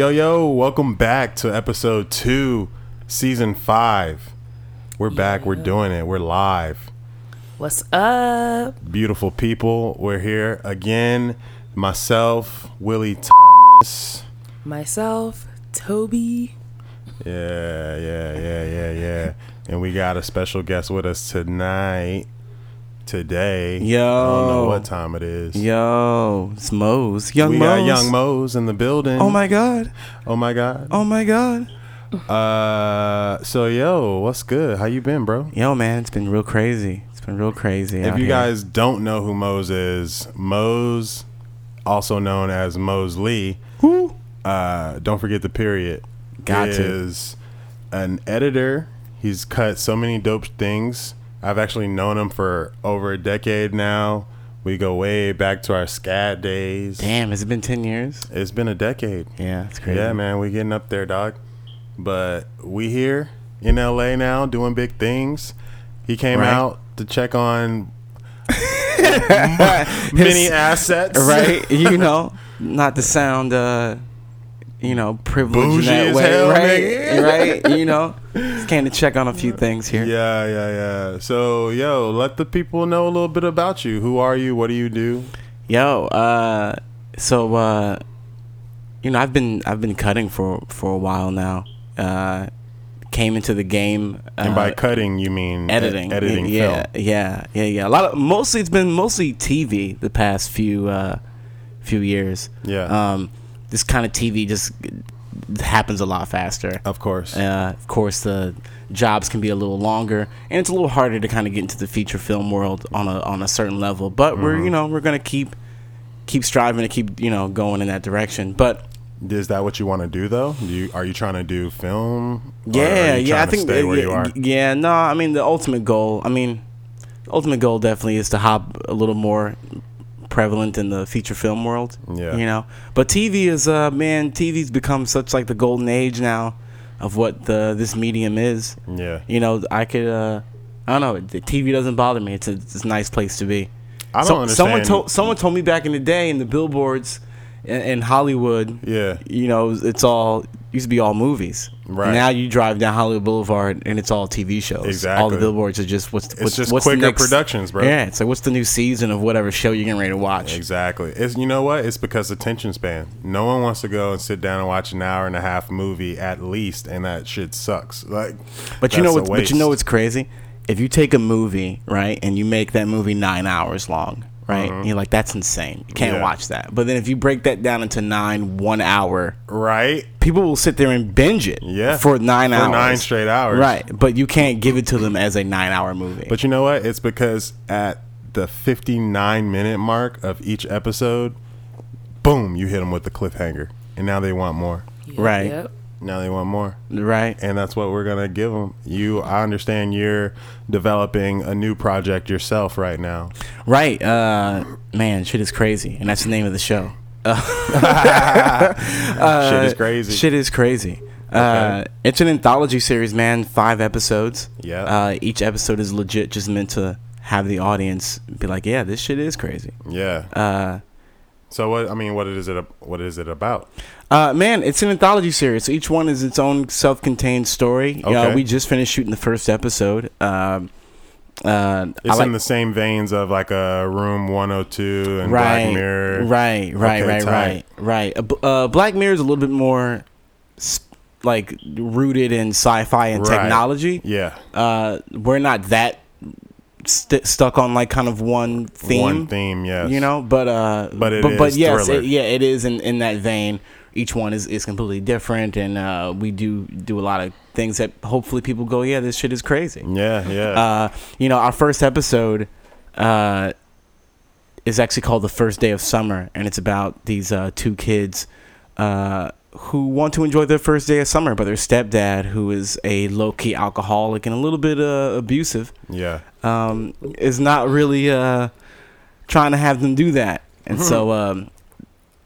Yo, yo, welcome back to episode two, season five. We're back. We're doing it. We're live. What's up? Beautiful people. We're here again. Myself, Willie Thomas. Myself, Toby. Yeah, yeah, yeah, yeah, yeah. And we got a special guest with us tonight. Today. Yo, I don't know what time it is. Yo, it's Mose. Young we Mose. got Young Mose in the building. Oh my god. Oh my God. Oh my god. Uh, so yo, what's good? How you been, bro? Yo, man, it's been real crazy. It's been real crazy. If you here. guys don't know who Mose is, Mose, also known as Mose Lee, Who? uh, don't forget the period. Got to. is an editor. He's cut so many dope things. I've actually known him for over a decade now. We go way back to our SCAD days. Damn, has it been 10 years? It's been a decade. Yeah, it's crazy. Yeah, man, we getting up there, dog. But we here in LA now doing big things. He came Right. out to check on many assets. Right? you know, not to sound, uh, you know, privileged in that way. hell, right? right? You know, just came to check on a few things here. Yeah, yeah, yeah. So, yo, let the people know a little bit about you. Who are you? What do you do? Yo, uh, so uh, you know, I've been I've been cutting for for a while now. Uh, came into the game. Uh, And by cutting, you mean ed- editing, editing yeah, film. yeah, yeah, yeah. A lot of mostly it's been mostly TV the past few uh, few years. Yeah. Um, this kind of TV just happens a lot faster. Of course. Uh, of course, the jobs can be a little longer, and it's a little harder to kind of get into the feature film world on a on a certain level. But Mm-hmm. we're you know we're gonna keep keep striving to keep you know going in that direction. But Is that what you want to do, though? Do you, are you trying to do film? Yeah, yeah, I think stay where yeah, you are. yeah. No, I mean the ultimate goal. I mean, the ultimate goal definitely is to hop a little more prevalent in the feature film world. Yeah. you know. But TV is uh man, TV's become such like the golden age now of what the this medium is. Yeah. You know, I could uh I don't know. The TV doesn't bother me. It's a, it's a nice place to be. I don't So- understand. Someone told someone told me back in the day in the billboards in, in Hollywood. Yeah. You know, it's all used to be all movies. Right. Now you drive down Hollywood Boulevard and it's all TV shows. Exactly. All the billboards are just what's what's just what's the quicker next- productions, bro. Yeah, it's like what's the new season of whatever show you're getting ready to watch. Exactly. It's you know what? It's because attention span. No one wants to go and sit down and watch an hour and a half movie at least, and that shit sucks. Like, But you know what? But you know what's crazy? If you take a movie right and you make that movie nine hours long, right? You're like, that's insane. You can't Mm-hmm. Yeah. watch that. But then if you break that down into nine one hour, right? people will sit there and binge it. Yeah. For nine For hours. nine straight hours. Right. But you can't give it to them as a nine hour movie. But you know what? It's because at the 59 minute mark of each episode, boom, you hit them with the cliffhanger, and now they want more. Right. Yep. Now they want more. right. and that's what we're gonna give them. You, I understand you're developing a new project yourself right now. Right. Uh man, shit is crazy. And that's the name of the show. Shit is crazy. Shit is crazy. Uh, it's an anthology series, man. Five episodes. Yeah. Uh, each episode is legit, just meant to have the audience be like, "Yeah, this shit is crazy." Yeah. Uh, So what? I mean, what is it? What is it about? uh, man, it's an anthology series. So each one is its own self-contained story. Okay. Uh, we just finished shooting the first episode. Um, uh, It's like in the same veins of like a Room 102 and right, Black Mirror. right, right, Okay, right, tight. right, right. Uh, uh, Black Mirror is a little bit more s- like rooted in sci-fi and Right. technology. Yeah. uh, we're not that st- stuck on like kind of one theme, One theme. Yes. you know. But uh, But it but, but yes, it, yeah, it is in, in that vein. Each one is, is completely different, and uh, we do do a lot of things that hopefully people go, yeah, this shit is crazy. Yeah. Yeah. Uh, you know, our first episode uh, is actually called "The First Day of Summer," and it's about these uh, two kids uh, who want to enjoy their first day of summer, but their stepdad, who is a low key alcoholic and a little bit uh, abusive, yeah. um, is not really uh, trying to have them do that. And so um,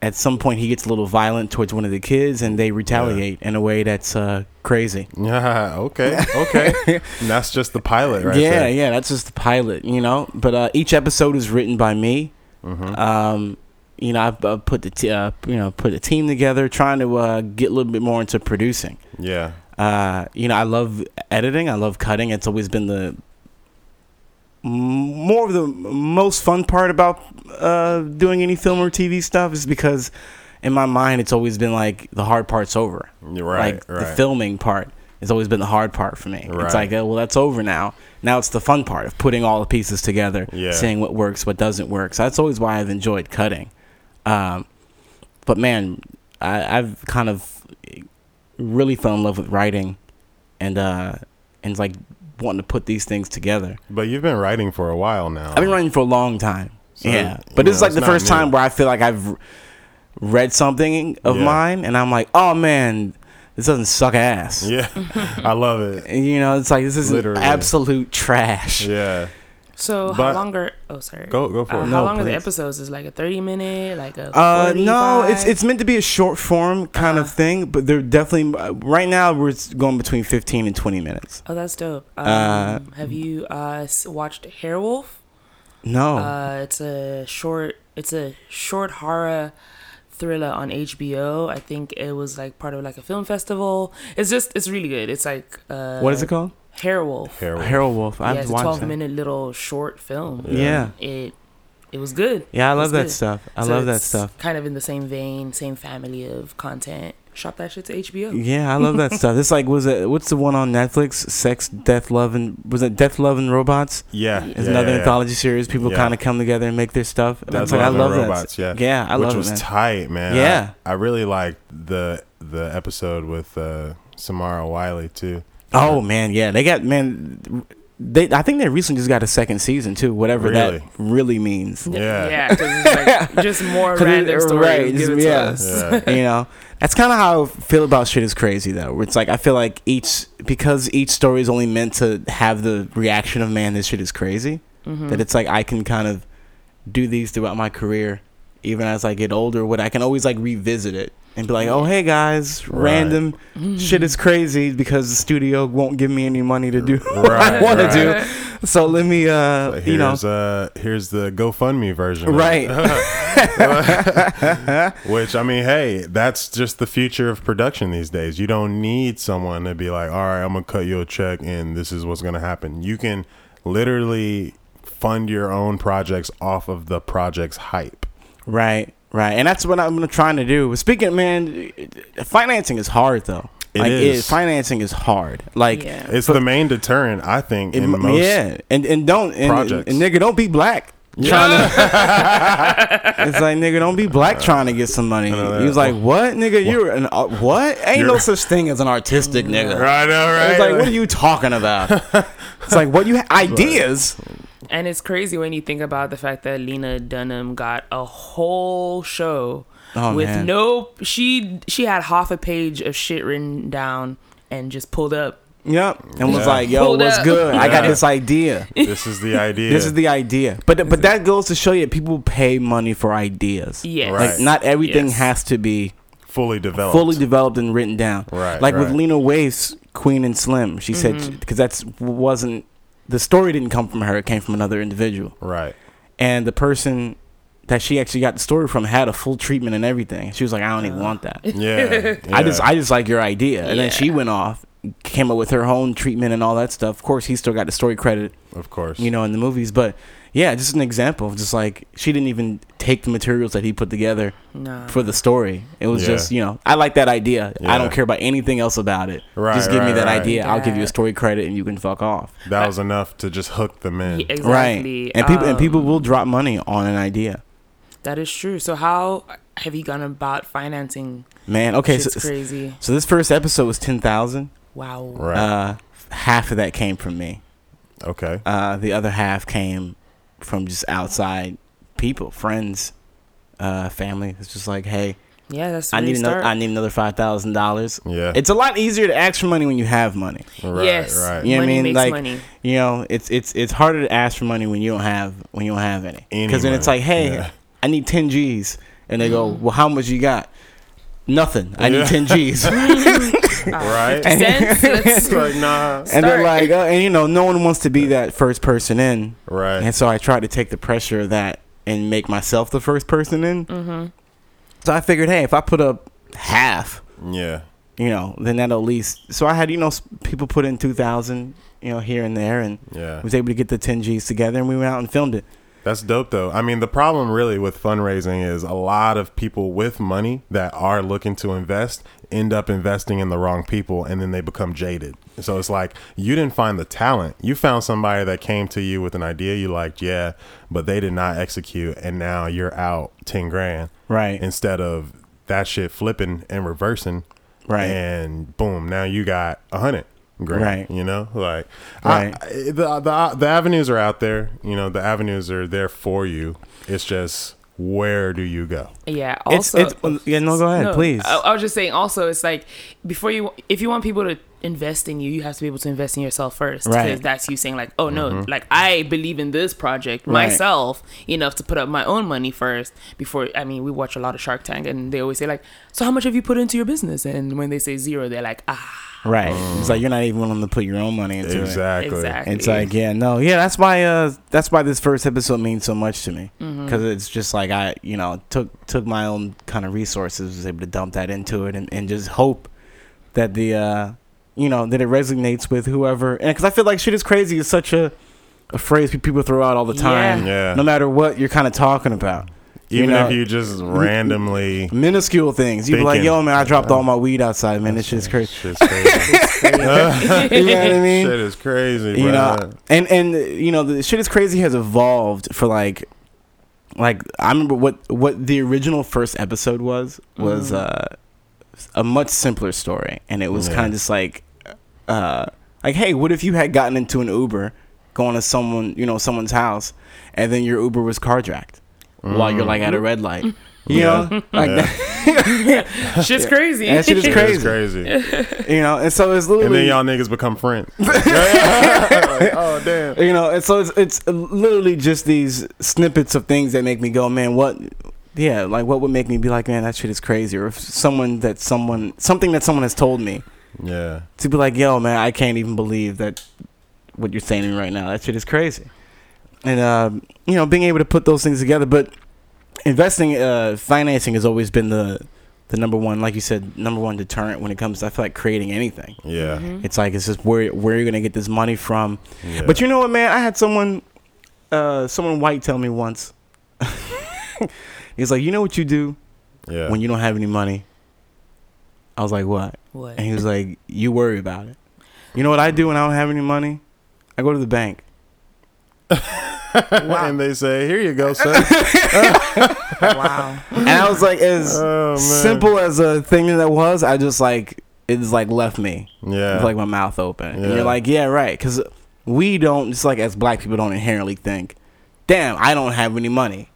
at some point, he gets a little violent towards one of the kids, and they retaliate in a way that's uh, crazy. Yeah. Okay. Okay. and that's just the pilot, right? yeah, there. yeah, that's just the pilot, you know. But uh, each episode is written by me. Mm-hmm. Um, you know, I've uh, put the t- uh, you know put a team together, trying to uh, get a little bit more into producing. Yeah. Uh, you know, I love editing. I love cutting. It's always been the m- more of the most fun part about uh, doing any film or TV stuff is because in my mind it's always been like the hard part's over. Right. like right. the filming part has always been the hard part for me. Right. It's like, uh, well, that's over now. Now it's the fun part of putting all the pieces together, Yeah. seeing what works, what doesn't work. So that's always why I've enjoyed cutting. Um, but man, I, I've kind of really fell in love with writing, and uh, and like wanting to put these things together. But you've been writing for a while now. I've been writing for a long time. So, yeah, but know, it's like the first new. time where I feel like I've read something of Yeah. mine, and I'm like, oh man, this doesn't suck ass. Yeah. I love it. And, you know, it's like this is Literally. absolute trash. Yeah. So how But- long are? Oh, sorry. Go go for Uh, it. No, how long are the episodes? Is it like a thirty minute, like a Uh, no, it's it's meant to be a short form kind of Uh-huh. thing, but they're definitely uh, right now we're going between 15 and 20 minutes. Oh, that's dope. Um, Uh, have you uh watched Hairwolf? No, Uh, it's a short. It's a short horror thriller on HBO. I think it was like part of like a film festival. It's just it's really good. It's like uh, what is it called? Hairwolf. Hair Harold Wolf. Yeah, I've it's a twelve that. minute little short film. Yeah. It it was good. yeah, I It love that good. stuff. I So love that stuff. Kind of in the same vein, same family of content. Shop that shit to HBO. Yeah, I love that stuff. It's like was it what's the one on Netflix? Sex, Death, Love, and was it Death, Love, and Robots? Yeah. It's yeah, another yeah, yeah. anthology series. People Yeah. kind of come together and make their stuff. And Death, like I Love, and love that. Robots, yeah. Yeah, I Which love was it. Man. tight, man. Yeah. I, I really liked the the episode with uh, Samira Wiley too. Oh man, yeah, they got man. They I think they recently just got a second season too. Whatever Really? that really means. Yeah. Yeah, because it's like just more random stories. right, just- it yeah. Yeah. you know, that's kind of how I feel about shit is crazy though. It's like I feel like each because each story is only meant to have the reaction of man, this shit is crazy. Mm-hmm. That it's like I can kind of do these throughout my career, even as I get older. What I can always like revisit it and be like, oh hey guys, Right. random shit is crazy because the studio won't give me any money to do what I Right, want to do. So let me, uh, But you know, here's uh here's the GoFundMe version. right. Which I mean, hey, that's just the future of production these days. You don't need someone to be like, all right, I'm gonna cut you a check and this is what's gonna happen. You can literally fund your own projects off of the project's hype. Right, right, and that's what I'm trying to do. Speaking, man, financing is hard though. It like, is. financing is hard. Like, Yeah. It's the main deterrent, I think, it- in most. yeah, and and don't and, projects. and nigga, don't be black. Trying to, it's like nigga, don't be black trying to get some money. know. He was like, "What, nigga? You're an uh, what? Ain't no such thing as an artistic nigga." Right, know, right? It's like, what are you talking about? it's like, what you ha- ideas? And it's crazy when you think about the fact that Lena Dunham got a whole show Oh, with man. no she she had half a page of shit written down and just pulled up. Yep, and was like, "Yo, Pulled what's up. good? I got this idea." this is the idea. This is the idea. But but that goes to show you that people pay money for ideas. Yes. Right. Like not everything Yes. has to be fully developed. fully developed and written down. Right, Like with. Lena Waithe's Queen and Slim, she Mm-hmm. said because that's wasn't the story didn't come from her; it came from another individual. right. And the person that she actually got the story from had a full treatment and everything. She was like, "I don't even oh. want that. Yeah. I just. I just like your idea." And then she went off, came up with her own treatment and all that stuff. Of course, he still got the story credit of course. you know, in the movies. But yeah, just an example of just like she didn't even take the materials that he put together No. for the story. It was Yeah. just, you know, I like that idea. I don't care about anything else about it. Right, just give me that right. idea. I'll give you a story credit and you can fuck off. that was enough to just hook them in. Yeah, exactly. Right. And people and people Um, will drop money on an idea. That is true. So how have you gone about financing? Man, okay, so, crazy. so this first episode was 10,000. Wow. Right. Uh half of that came from me. okay. Uh the other half came from just outside people, friends, uh family. It's just like, "Hey, Yeah, that's I need another. I need another $5,000." Yeah. It's a lot easier to ask for money when you have money. right. yes. Right. You know what I mean? makes Like, money. You know, it's it's it's harder to ask for money when you don't have when you don't have any. Any Because then it's like, hey, yeah. I need ten G's, and they go, well, how much you got? Nothing. I Yeah. need ten G's, Right. Fifty cents. Let's- like nah. and they're like, uh, and you know, no one wants to be that first person in, Right. and so I tried to take the pressure of that and make myself the first person in. Mm-hmm. So I figured, hey, if I put up half, Yeah. you know, then that'll at least. So I had, you know, people put in two thousand, you know, here and there, and Yeah. was able to get the ten Gs together, and we went out and filmed it. That's dope though. I mean, the problem really with fundraising is a lot of people with money that are looking to invest end up investing in the wrong people and then they become jaded. So it's like you didn't find the talent. You found somebody that came to you with an idea you liked, yeah, but they did not execute and now you're out 10 grand. Right. Instead of that shit flipping and reversing. Right. And boom, now you got a 100. Right. You know, like right. I, the, the the avenues are out there. You know, the avenues are there for you. It's just where do you go? Yeah. Also, it's, it's, yeah. No, go ahead, no, please. I, I was just saying. Also, it's like before you, if you want people to invest in you, you have to be able to invest in yourself first. Because that's you saying like, oh no, mm-hmm. like I believe in this project right. myself enough to put up my own money first before. I mean, we watch a lot of Shark Tank, and they always say like, so how much have you put into your business? And when they say zero, they're like, ah right. It's like you're not even willing to put your own money into it. Exactly. exactly. It's like, yeah, no, yeah, that's why, uh, that's why this first episode means so much to me, Mm-hmm. because it's just like I, you know, took took my own kind of resources, was able to dump that into it, and, and just hope that the, uh, you know, that it resonates with whoever, and because I feel like shit is crazy is such a, a phrase people throw out all the time, Yeah. no matter what you're kind of talking about, Even know, if you just randomly, minuscule things, you be like, yo, man, I dropped all my weed outside, man, this shit's crazy. shit's crazy. you know what I mean? Shit is crazy, you bro. know and and you know the shit is crazy has evolved for like like i remember what what the original first episode was was uh a much simpler story and it was Yeah. kind of just like uh like hey what if you had gotten into an uber going to someone you know someone's house and then your uber was carjacked while you're like at a mm. red light you Yeah. know like Yeah. that, shit's crazy. that shit is crazy is crazy. you know and so it's literally. And literally then y'all niggas become friends. Like, oh damn. you know, and so it's it's literally just these snippets of things that make me go, man, what? Yeah, like what would make me be like, man, that shit is crazy, or if someone that someone something that someone has told me Yeah. to be like, yo, man, I can't even believe that what you're saying to me right now. That shit is crazy, and um, you know, being able to put those things together, but investing, uh, financing has always been the the number one, like you said, number one deterrent when it comes to I feel like creating anything. Yeah. It's like it's just where where you're gonna get this money from. yeah. But you know what, man? I had someone, uh, someone white tell me once. He's like, you know what you do yeah. when you don't have any money? I was like, what? what? And he was like, you worry about it. You know what I do when I don't have any money? I go to the bank. and they say, "Here you go, sir." wow. And I was like, as Oh, simple as a thing that was, I just like it's like left me yeah. with like my mouth open. And you're like, yeah, right, because we don't just like as black people don't inherently think, damn, I don't have any money.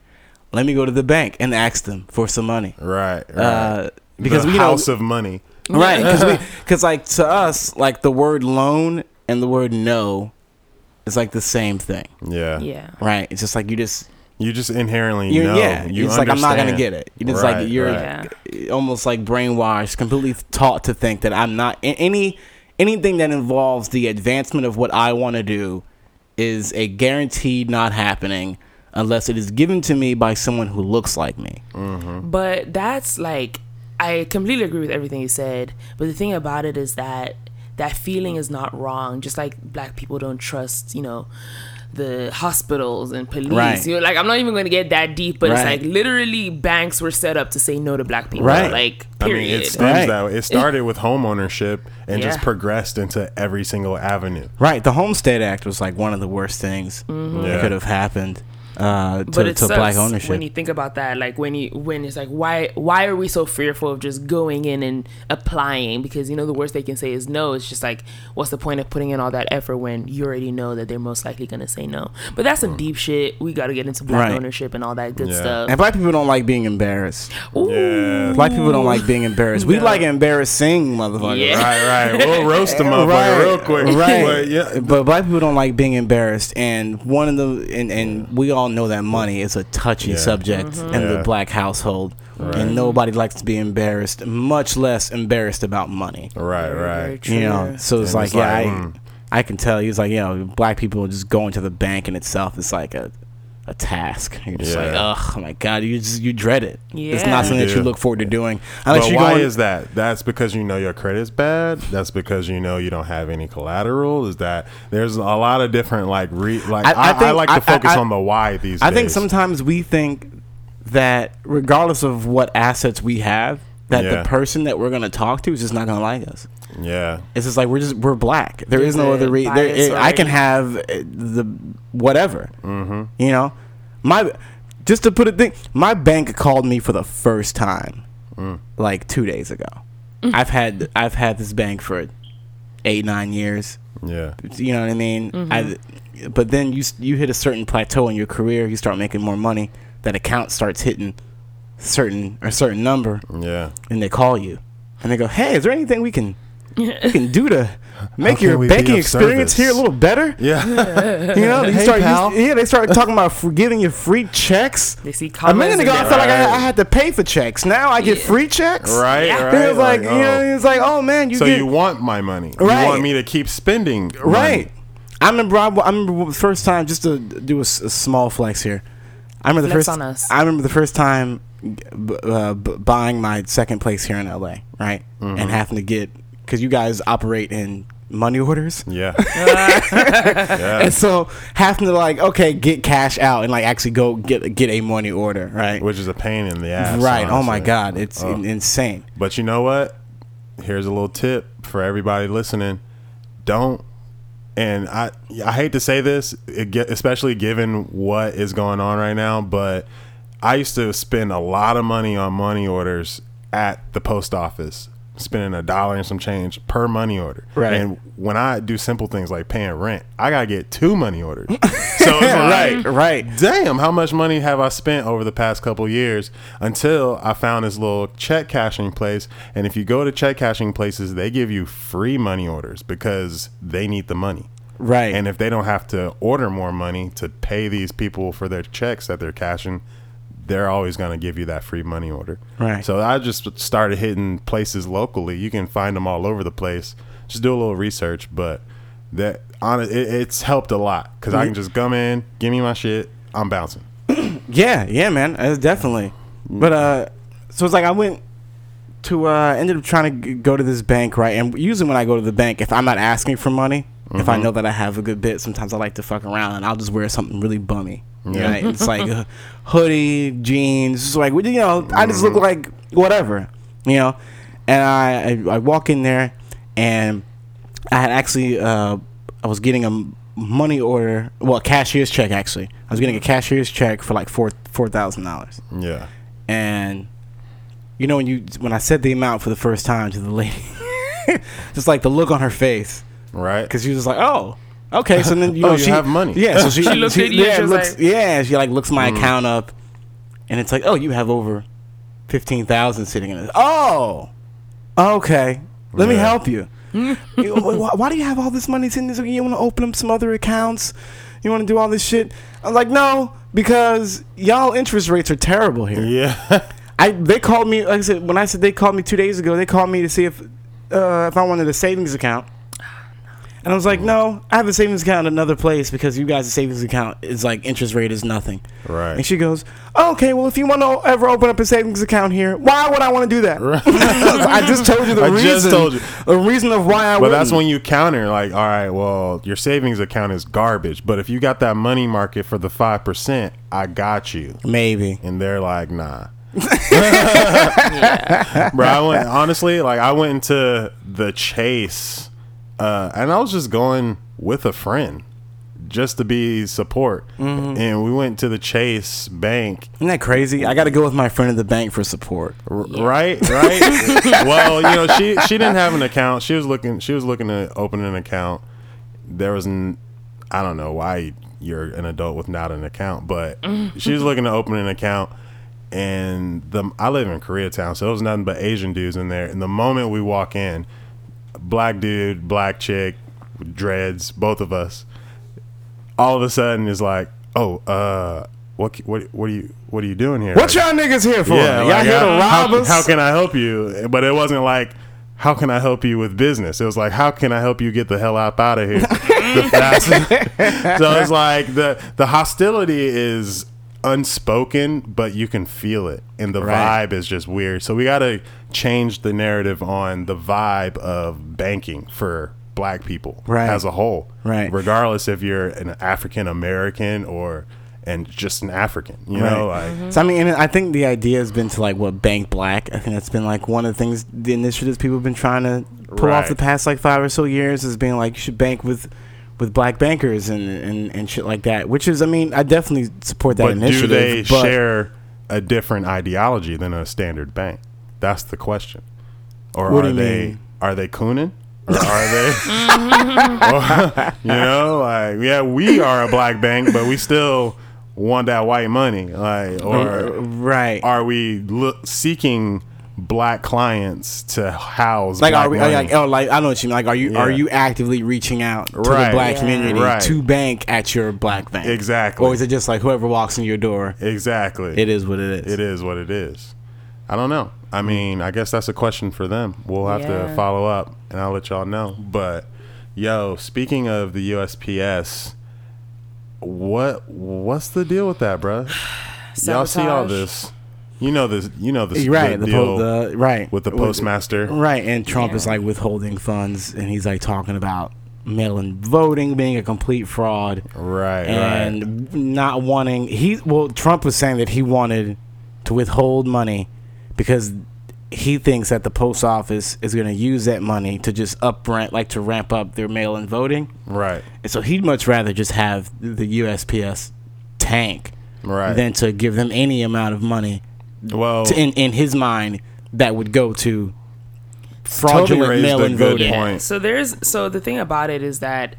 Let me go to the bank and ask them for some money. right. Right. Uh, because the we house know, of money. right? Because we, because like to us, like the word loan and the word no is like the same thing, Yeah. Yeah. right? It's just like you just, You just inherently you know. yeah, You it's like I'm not gonna get it. It's Right, like you're right. Almost like brainwashed, completely taught to think that I'm not any anything that involves the advancement of what I want to do is a guaranteed not happening unless it is given to me by someone who looks like me. Mm-hmm. But that's like I completely agree with everything you said. But the thing about it is that that feeling mm-hmm. is not wrong. Just like black people don't trust, you know, the hospitals and police. Right. You know, like I'm not even going to get that deep, but Right. it's like literally banks were set up to say no to black people. Right. Like I mean, it stems Right. that way. It started with home ownership and just progressed into every single avenue. Right, the Homestead Act was like one of the worst things mm-hmm. that Yeah. could have happened uh, but to, it to sucks black ownership. when you think about that like when you when it's like why why are we so fearful of just going in and applying because you know the worst they can say is no it's just like what's the point of putting in all that effort when you already know that they're most likely going to say no but that's some deep shit we got to get into black Right. ownership and all that good Yeah. stuff and black people don't like being embarrassed. Ooh. Yeah. Black people don't like being embarrassed. We like embarrassing motherfuckers. Yeah. Right, right. We'll roast them motherfucker real quick. Right. But yeah. But black people don't like being embarrassed, and one of the and, and we all know that money is a touchy Yeah. subject Mm-hmm. in Yeah. the black household, Right. and nobody likes to be embarrassed, much less embarrassed about money. Right, right. You know, so it's And like, it's yeah, like, I, mm. I can tell. He's like, you know, black people just going to the bank in itself is like a, a task. You're just like, oh my god, you just you dread it. It's not something You that you look forward to doing. But Unless you're why going, is that? That's because you know your credit's bad. That's because you know you don't have any collateral. Is that there's a lot of different like re like I- I, I I, think- like to I- focus I- on the why these I days. think sometimes we think that regardless of what assets we have, that Yeah. the person that we're gonna talk to is just not gonna like us. Yeah, It's just like we're just we're black. There is There's no other reason. bias I can have uh, the whatever. Mm-hmm. You know, my just to put it thing. My bank called me for the first time Mm. like two days ago. I've had I've had this bank for eight nine years. yeah, You know what I mean? I, but then you you hit a certain plateau in your career. You start making more money. That account starts hitting certain a certain number, yeah. and they call you, and they go, "Hey, is there anything we can we can do to make your banking of experience here a little better?" Yeah, You know, you Hey, start, you- pal. yeah, they start talking about for giving you free checks. They see A minute ago, I and felt like I, I had to pay for checks. Now I get Yeah. free checks. right, Yeah. right. It was like, you know, oh. it's like, oh man, you so get you want my money? Right. You want me to keep spending? money. Right. I remember. I, I remember the first time. Just to do a small flex here. I remember the first. I remember the first time uh, buying my second place here in LA, right, Mm-hmm. and having to get because you guys operate in money orders, Yeah. yeah. and so having to like okay get cash out and like actually go get get a money order, right? Which is a pain in the ass. right. Oh my god, it's Oh. insane. But you know what? Here's a little tip for everybody listening. Don't and I I hate to say this, especially given what is going on right now, but I used to spend a lot of money on money orders at the post office, spending a dollar and some change per money order. Right. And when I do simple things like paying rent, I gotta get two money orders. so it's like, right. Right. damn, how much money have I spent over the past couple years until I found this little check cashing place. And if you go to check cashing places, they give you free money orders because they need the money. Right. And if they don't have to order more money to pay these people for their checks that they're cashing, they're always going to give you that free money order. Right. So I just started hitting places locally. You can find them all over the place. Just do a little research, but that on it, it's helped a lot because I can just come in, give me my shit, I'm bouncing. Yeah, yeah, man, uh, definitely. But uh, so it's like I went to uh, ended up trying to go to this bank, right? And usually when I go to the bank, if I'm not asking for money, if I know that I have a good bit, sometimes I like to fuck around and I'll just wear something really bummy. Yeah. Right? It's like a hoodie, jeans, It's like you know, I just look like whatever, you know. And I I, I walk in there, and I had actually uh, I was getting a money order, well, a cashier's check actually. I was getting a cashier's check for like four four thousand dollars, Yeah. and you know when you when I said the amount for the first time to the lady, just like the look on her face, Right. because she was like, oh. Okay, so then you Oh, know you she have money. Yeah, so she, She looked at you yeah, she looks, like- yeah, she like looks Mm. my account up, and it's like, oh, you have over fifteen thousand sitting in it. Oh, okay, let me help you. You- why, why do you have all this money sitting there? You want to open up some other accounts? You want to do all this shit? I'm like, no, because y'all interest rates are terrible here. yeah. I they called me like I said when I said they called me two days ago. They called me to see if uh, if I wanted a savings account, and I was like, no, I have a savings account in another place because you guys' savings account is like interest rate is nothing. Right. And she goes, okay, well if you want to ever open up a savings account here, why would I want to do that? Right. I just told you the I reason. just told you. the reason of why I. But that's wouldn't. That's when you counter, like, all right, well, your savings account is garbage. But if you got that money market for the 5%, I got you. maybe. And they're like, nah. Bro, I went, honestly, like, I went into the chase uh, and I was just going with a friend just to be support. Mm-hmm. And we went to the Chase Bank Isn't that crazy? I got to go with my friend at the bank for support. R- right right well you know she she didn't have an account she was looking she was looking to open an account there was an, I don't know why you're an adult with not an account but she was looking to open an account and the i live in koreatown so there was nothing but asian dudes in there and the moment we walk in black dude black chick dreads both of us all of a sudden is like oh uh what what what are you what are you doing here What y'all niggas here for? yeah, y'all like, here to rob how, us? how can I help you? But it wasn't like, how can I help you with business? It was like, how can I help you get the hell up out of here? the fastest. so it's like the the hostility is unspoken, but you can feel it, and the Right. vibe is just weird. So we got to change the narrative on the vibe of banking for Black people Right. as a whole, Right. Regardless if you're an African American or and just an African, you Right. know, like. So I mean, and I think the idea has been to like what bank black. I think that's been like one of the things, the initiatives people have been trying to pull off the past like five or so years is being like you should bank with with black bankers and and, and shit like that. Which is, I mean, I definitely support that but do initiative. they but share a different ideology than a standard bank? That's the question. Or What do are you they mean? are they cooning? Or are they? or, you know, like yeah, we are a black bank, but we still want that white money. Like, Uh, or right? are we look, seeking black clients to house like black are we money? like oh like I know what you mean like are you are you actively reaching out to Right. the black Yeah. community Right. to bank at your black bank Exactly. or is it just like whoever walks in your door exactly. it is what it is It is what it is. I don't know. I hmm. mean, I guess that's a question for them. We'll have to follow up and I'll let y'all know. But yo, speaking of the USPS, what what's the deal with that, bruh? Y'all see all this. You know this you know this right the the, deal po- the right with the postmaster. Right, and Trump is like withholding funds, and he's like talking about mail-in voting being a complete fraud, Right, right. and not wanting. He well, Trump was saying that he wanted to withhold money because he thinks that the post office is going to use that money to just up rent, like to ramp up their mail-in voting, Right. and so he'd much rather just have the USPS tank Right. than to give them any amount of money well, to, in in his mind that would go to fraudulent raised a mail-in voting. point. So there's so the thing about it is that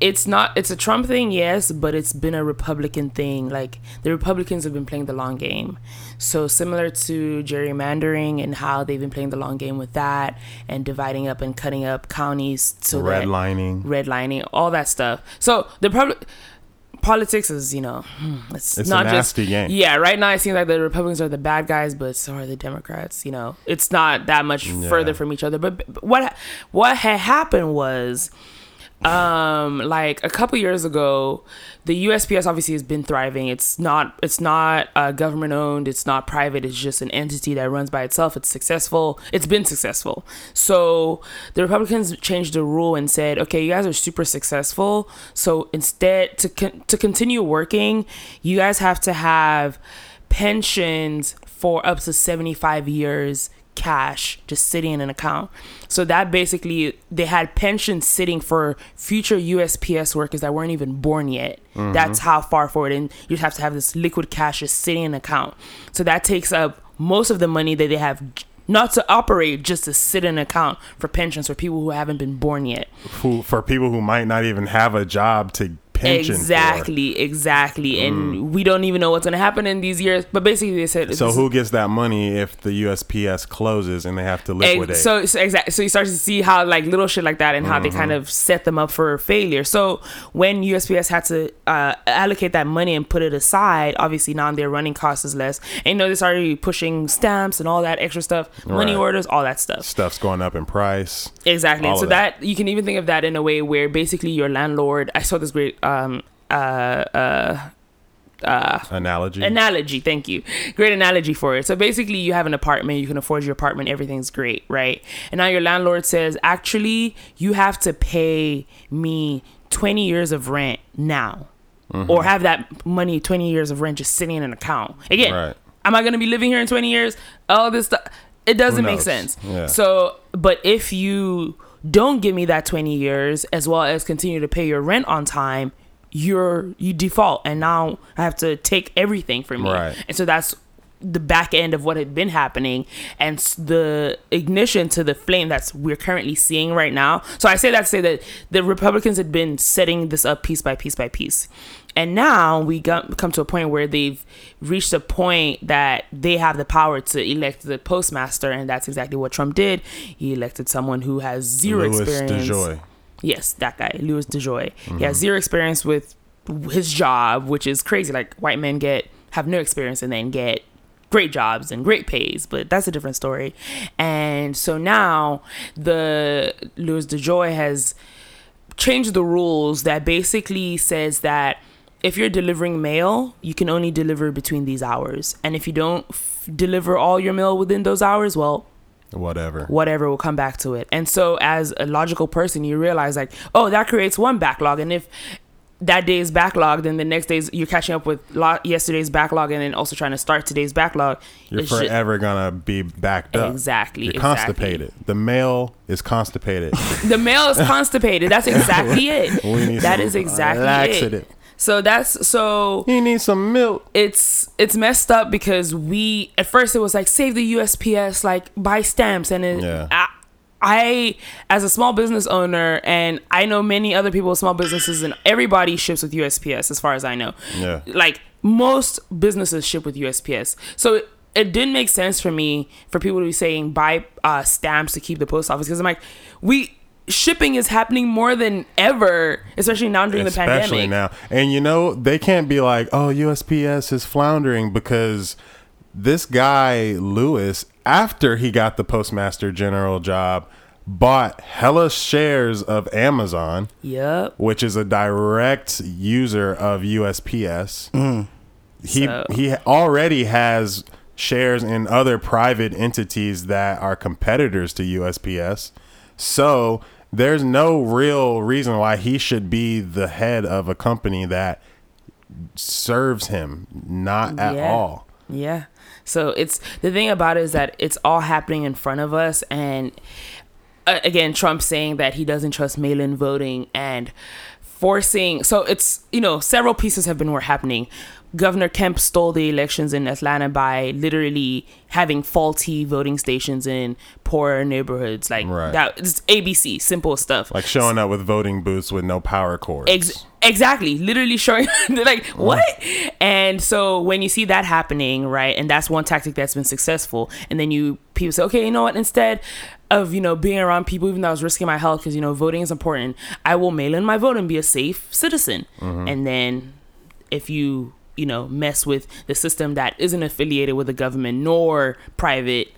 it's not it's a Trump thing, yes, but it's been a Republican thing. Like the Republicans have been playing the long game. So similar to gerrymandering and how they've been playing the long game with that and dividing up and cutting up counties so redlining. redlining, all that stuff. So the public politics is, you know, hmm, it's, It's not just game. yeah. Right now, it seems like the Republicans are the bad guys, but so are the Democrats. You know, it's not that much further from each other. But, but what what had happened was um like a couple years ago the USPS obviously has been thriving. It's not it's not uh, government owned it's not private. It's just an entity that runs by itself. It's successful. It's been successful. So the Republicans changed the rule and said okay you guys are super successful. So instead to con- to continue working you guys have to have pensions for up to 75 years cash just sitting in an account. So that basically they had pensions sitting for future USPS workers that weren't even born yet. Mm-hmm. That's how far forward and you have to have this liquid cash just sitting in an account. So that takes up most of the money that they have not to operate just to sit in an account for pensions for people who haven't been born yet. Who, for people who might not even have a job to pension for. exactly, exactly. And we don't even know what's going to happen in these years, but basically they said So who gets that money if the USPS closes and they have to Ex- liquidate? So, so exactly. So you start to see how like little shit like that and how they Mm-hmm. kind of set them up for failure. So when USPS had to uh, allocate that money and put it aside, obviously now their running cost is less. And you know they started pushing stamps and all that extra stuff, money Right. orders, all that stuff. Stuff's going up in price. Exactly. So that. that. you can even think of that in a way where basically your landlord. I saw this great um uh uh Analogy. analogy thank you great analogy for it so basically you have an apartment you can afford your apartment everything's great right and now your landlord says actually you have to pay me 20 years of rent now Mm-hmm. or have that money 20 years of rent just sitting in an account again Right. am i going to be living here in 20 years all this stuff it doesn't make sense Yeah. so but if you don't give me that 20 years as well as continue to pay your rent on time you're you default and now i have to take everything from you. Right. and so that's the back end of what had been happening and the ignition to the flame that's we're currently seeing right now. So i say that to say that the republicans had been setting this up piece by piece by piece. And now we got, come to a point where they've reached a point that they have the power to elect the postmaster and that's exactly what trump did. He elected someone who has zero Louis experience. DeJoy. Yes, that guy, Louis DeJoy. He has mm-hmm. zero experience with his job, which is crazy. Like white men get have no experience and then get great jobs and great pays, but that's a different story. And so now the Louis DeJoy has changed the rules that basically says that if you're delivering mail, you can only deliver between these hours. And if you don't f- deliver all your mail within those hours, well, Whatever. whatever will come back to it. And so as a logical person, you realize like, oh, that creates one backlog. And if that day is backlogged, then the next day's you're catching up with lo- yesterday's backlog and then also trying to start today's backlog. You're forever gonna be backed up. Exactly, You're exactly. constipated. The mail is constipated. the mail is constipated. That's exactly it. That is exactly laxative. it. So that's so you need some milk. it's it's messed up because we at first it was like save the USPS, like buy stamps, and it, Yeah. I, I as a small business owner, and I know many other people with small businesses, and everybody ships with USPS as far as I know. Yeah. like most businesses ship with USPS, so. It, it didn't make sense for me for people to be saying buy uh, stamps to keep the post office because I'm like, we shipping is happening more than ever, especially now during the Especially pandemic. now. And you know, they can't be like, oh, USPS is floundering because this guy, Louis, after he got the postmaster general job, bought hella shares of Amazon, Yep. which is a direct user of USPS. Mm. He So- he already has shares in other private entities that are competitors to USPS. So there's no real reason why he should be the head of a company that serves him. Not at Yeah. all. Yeah. So it's the thing about it is that it's all happening in front of us, and uh, again, Trump saying that he doesn't trust mail-in voting and forcing. So it's you know several pieces have been were happening. Governor Kemp stole the elections in Atlanta by literally having faulty voting stations in poorer neighborhoods. Like Right. that, it's ABC, simple stuff. Like showing up with voting booths with no power cords. Ex- exactly literally showing like mm. what and so when you see that happening right and that's one tactic that's been successful and then you people say okay you know what instead of you know being around people even though i was risking my health because you know voting is important i will mail in my vote and be a safe citizen mm-hmm. and then if you you know mess with the system that isn't affiliated with the government nor private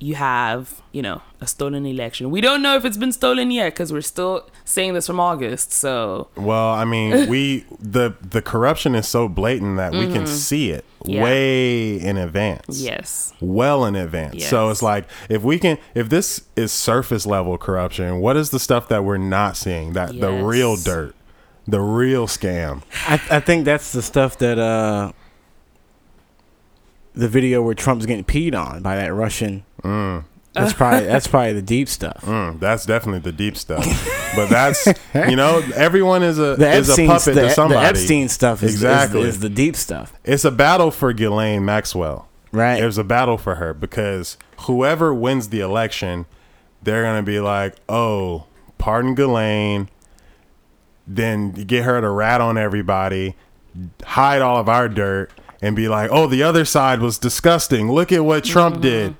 you have, you know, a stolen election. We don't know if it's been stolen yet because we're still saying this from August. So Well, I mean, we the the corruption is so blatant that we can see it Mm-hmm. Yeah. way in advance. yes, well in advance. So it's like if we can if this is surface level corruption, what is the stuff that we're not seeing? That the real dirt, the real scam. I, I think that's the stuff that uh the video where Trump's getting peed on by that Russian. That's probably that's probably the deep stuff. Mm, that's definitely the deep stuff. but that's you know everyone is a The is a Epstein, puppet the, to the. Epstein stuff is, Exactly. is, is the deep stuff, It's a battle for Ghislaine Maxwell. right? There's a battle for her because whoever wins the election, they're gonna be like, "Oh, pardon Ghislaine." Then get her to rat on everybody, hide all of our dirt, and be like, "Oh, the other side was disgusting. Look at what Trump mm-hmm. did."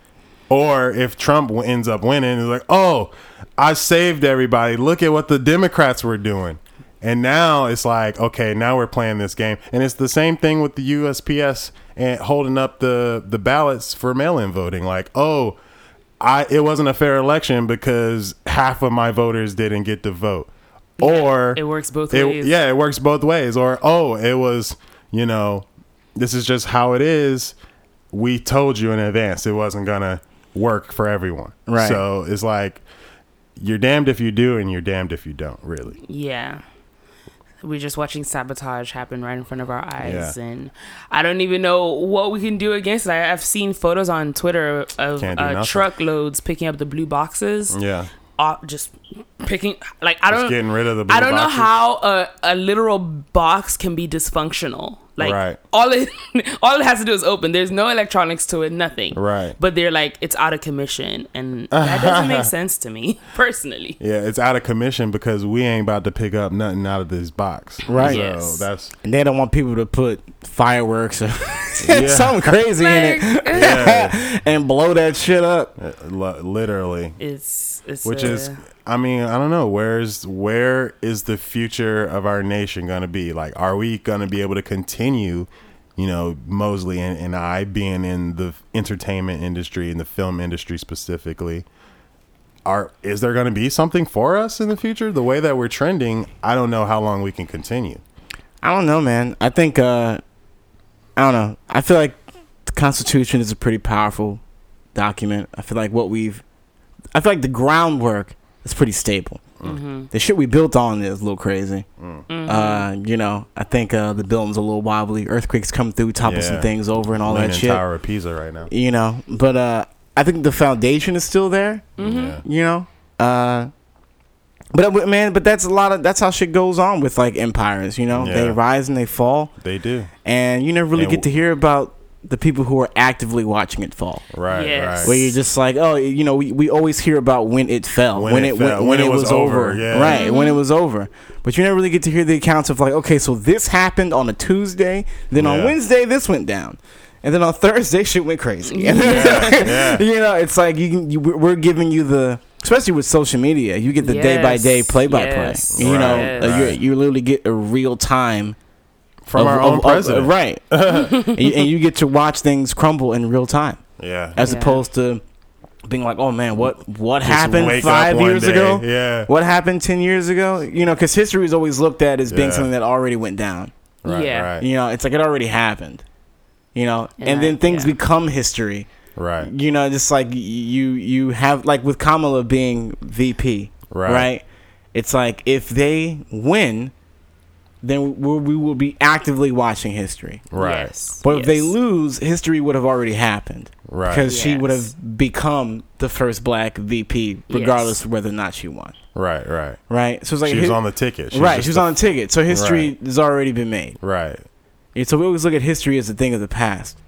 Or if Trump w- ends up winning, it's like, "Oh, I saved everybody. Look at what the Democrats were doing." And now it's like, okay, now we're playing this game, and it's the same thing with the USPS and holding up the the ballots for mail-in voting. Like, oh, I it wasn't a fair election because half of my voters didn't get to vote, or it works both it- ways. yeah, it works both ways. Or oh, it was you know, this is just how it is. We told you in advance it wasn't gonna work for everyone. Right. So it's like you're damned if you do, and you're damned if you don't. Really. Yeah. We're just watching sabotage happen right in front of our eyes, Yeah. and I don't even know what we can do against it. I, I've seen photos on Twitter of uh, truckloads picking up the blue boxes, Yeah. Uh, just picking like I Just don't getting rid of the. I don't know how a, a literal box can be dysfunctional. Like Right. all it all it has to do is open. There's no electronics to it, nothing. Right. But they're like it's out of commission, and that doesn't make sense to me personally. Yeah, it's out of commission because we ain't about to pick up nothing out of this box. Right. So Yes. that's and they don't want people to put fireworks or Yeah. something crazy in it yeah, and blow that shit up. uh, literally. it's it's Which uh, is, I mean, I don't know. Where's where is the future of our nation gonna be? Like, are we gonna be able to continue you know, Mosley and, and I being in the entertainment industry and the film industry specifically, are is there going to be something for us in the future? The way that we're trending, I don't know how long we can continue. I don't know, man. I think uh I don't know. I feel like the Constitution is a pretty powerful document. I feel like what we've I feel like the groundwork is pretty stable. Mm-hmm. The shit we built on is a little crazy. Mm-hmm. Uh, you know, I think uh, the building's a little wobbly. Earthquakes come through, topple some things over, and all Leaning that shit. Tower of Pisa right now. You know, but uh, I think the foundation is still there. Yeah. You know, uh, but man, but that's a lot of that's how shit goes on with like empires. You know, they rise and they fall, They do. and you never really And get to hear about the people who are actively watching it fall. Right, Yes. right. Where you're just like, oh, you know, we, we always hear about when it fell, When when, it it, fell, when, when it was, over, yeah. right? When it was over, but you never really get to hear the accounts of like, okay, so this happened on a Tuesday, then on Wednesday this went down, and then on Thursday shit went crazy. yeah. you know, it's like you can, you, we're giving you the, especially with social media, you get the day by day, play by play. You know, yes. uh, you Right. you literally get a real time From of- our own of- president. right? and, you, and you get to watch things crumble in real time Yeah. as Yeah. opposed to being like, oh man, what what Just happened five years day. ago? Yeah. What happened ten years ago? You know, because history is always looked at as being Yeah. something that already went down. Right, Yeah. right. You know, it's like it already happened. You know, and, And then things yeah. become history. Right. You know, just like you you have like with Kamala being VP, Right. right? It's like if they win, then we we will be actively watching history. Right. Yes. But if they lose, history would have already happened. Right. Because she would have become the first black VP, regardless Yes. of whether or not she won. Right, right. Right? So it's like she was hi- on the ticket. She right, just she was the- on the ticket. So history Right. has already been made. Right. And so we always look at history as a thing of the past.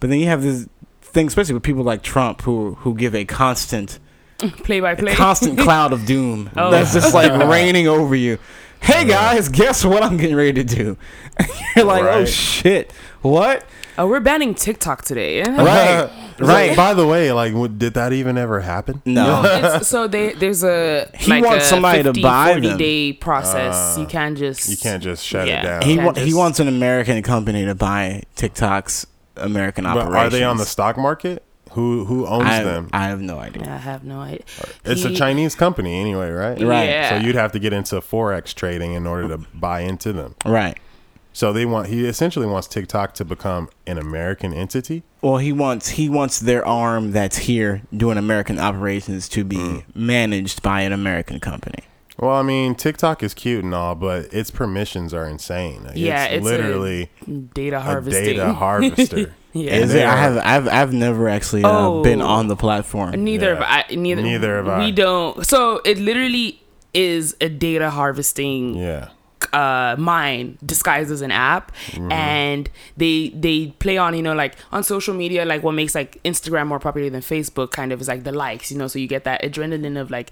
But then you have this thing, especially with people like Trump, who who give a constant, play by a play. constant cloud of doom Oh. that's just like raining over you. Hey guys, guess what I'm getting ready to do? You're like, oh shit, what? Oh, we're banning TikTok today. Right, right. By the way, like, w- did that even ever happen? No. No, it's, so they, there's a He like wants a somebody to buy 40 them. day process. Uh, you can't just You can't just shut Yeah. it down. He Can't wa- he wants an American company to buy TikTok's American but operations. are they on the stock market? Who who owns I, them? I have no idea. I have no idea. It's a Chinese company anyway, right? Right. Yeah. So you'd have to get into forex trading in order to buy into them. Right. So they want he essentially wants TikTok to become an American entity. Well, he wants he wants their arm that's here doing American operations to be Mm. managed by an American company. Well, I mean, TikTok is cute and all, but its permissions are insane. Like, Yeah, it's, it's a literally Data a, harvesting. data harvester. yeah. Is it? I have I've I've never actually uh, Oh. been on the platform. Neither Yeah. have I. Neither, Neither have I. We don't. So it literally is a data harvesting yeah. uh mine disguised as an app Mm-hmm. and they they play on you know like on social media like what makes like instagram more popular than facebook kind of is like the likes you know so you get that adrenaline of like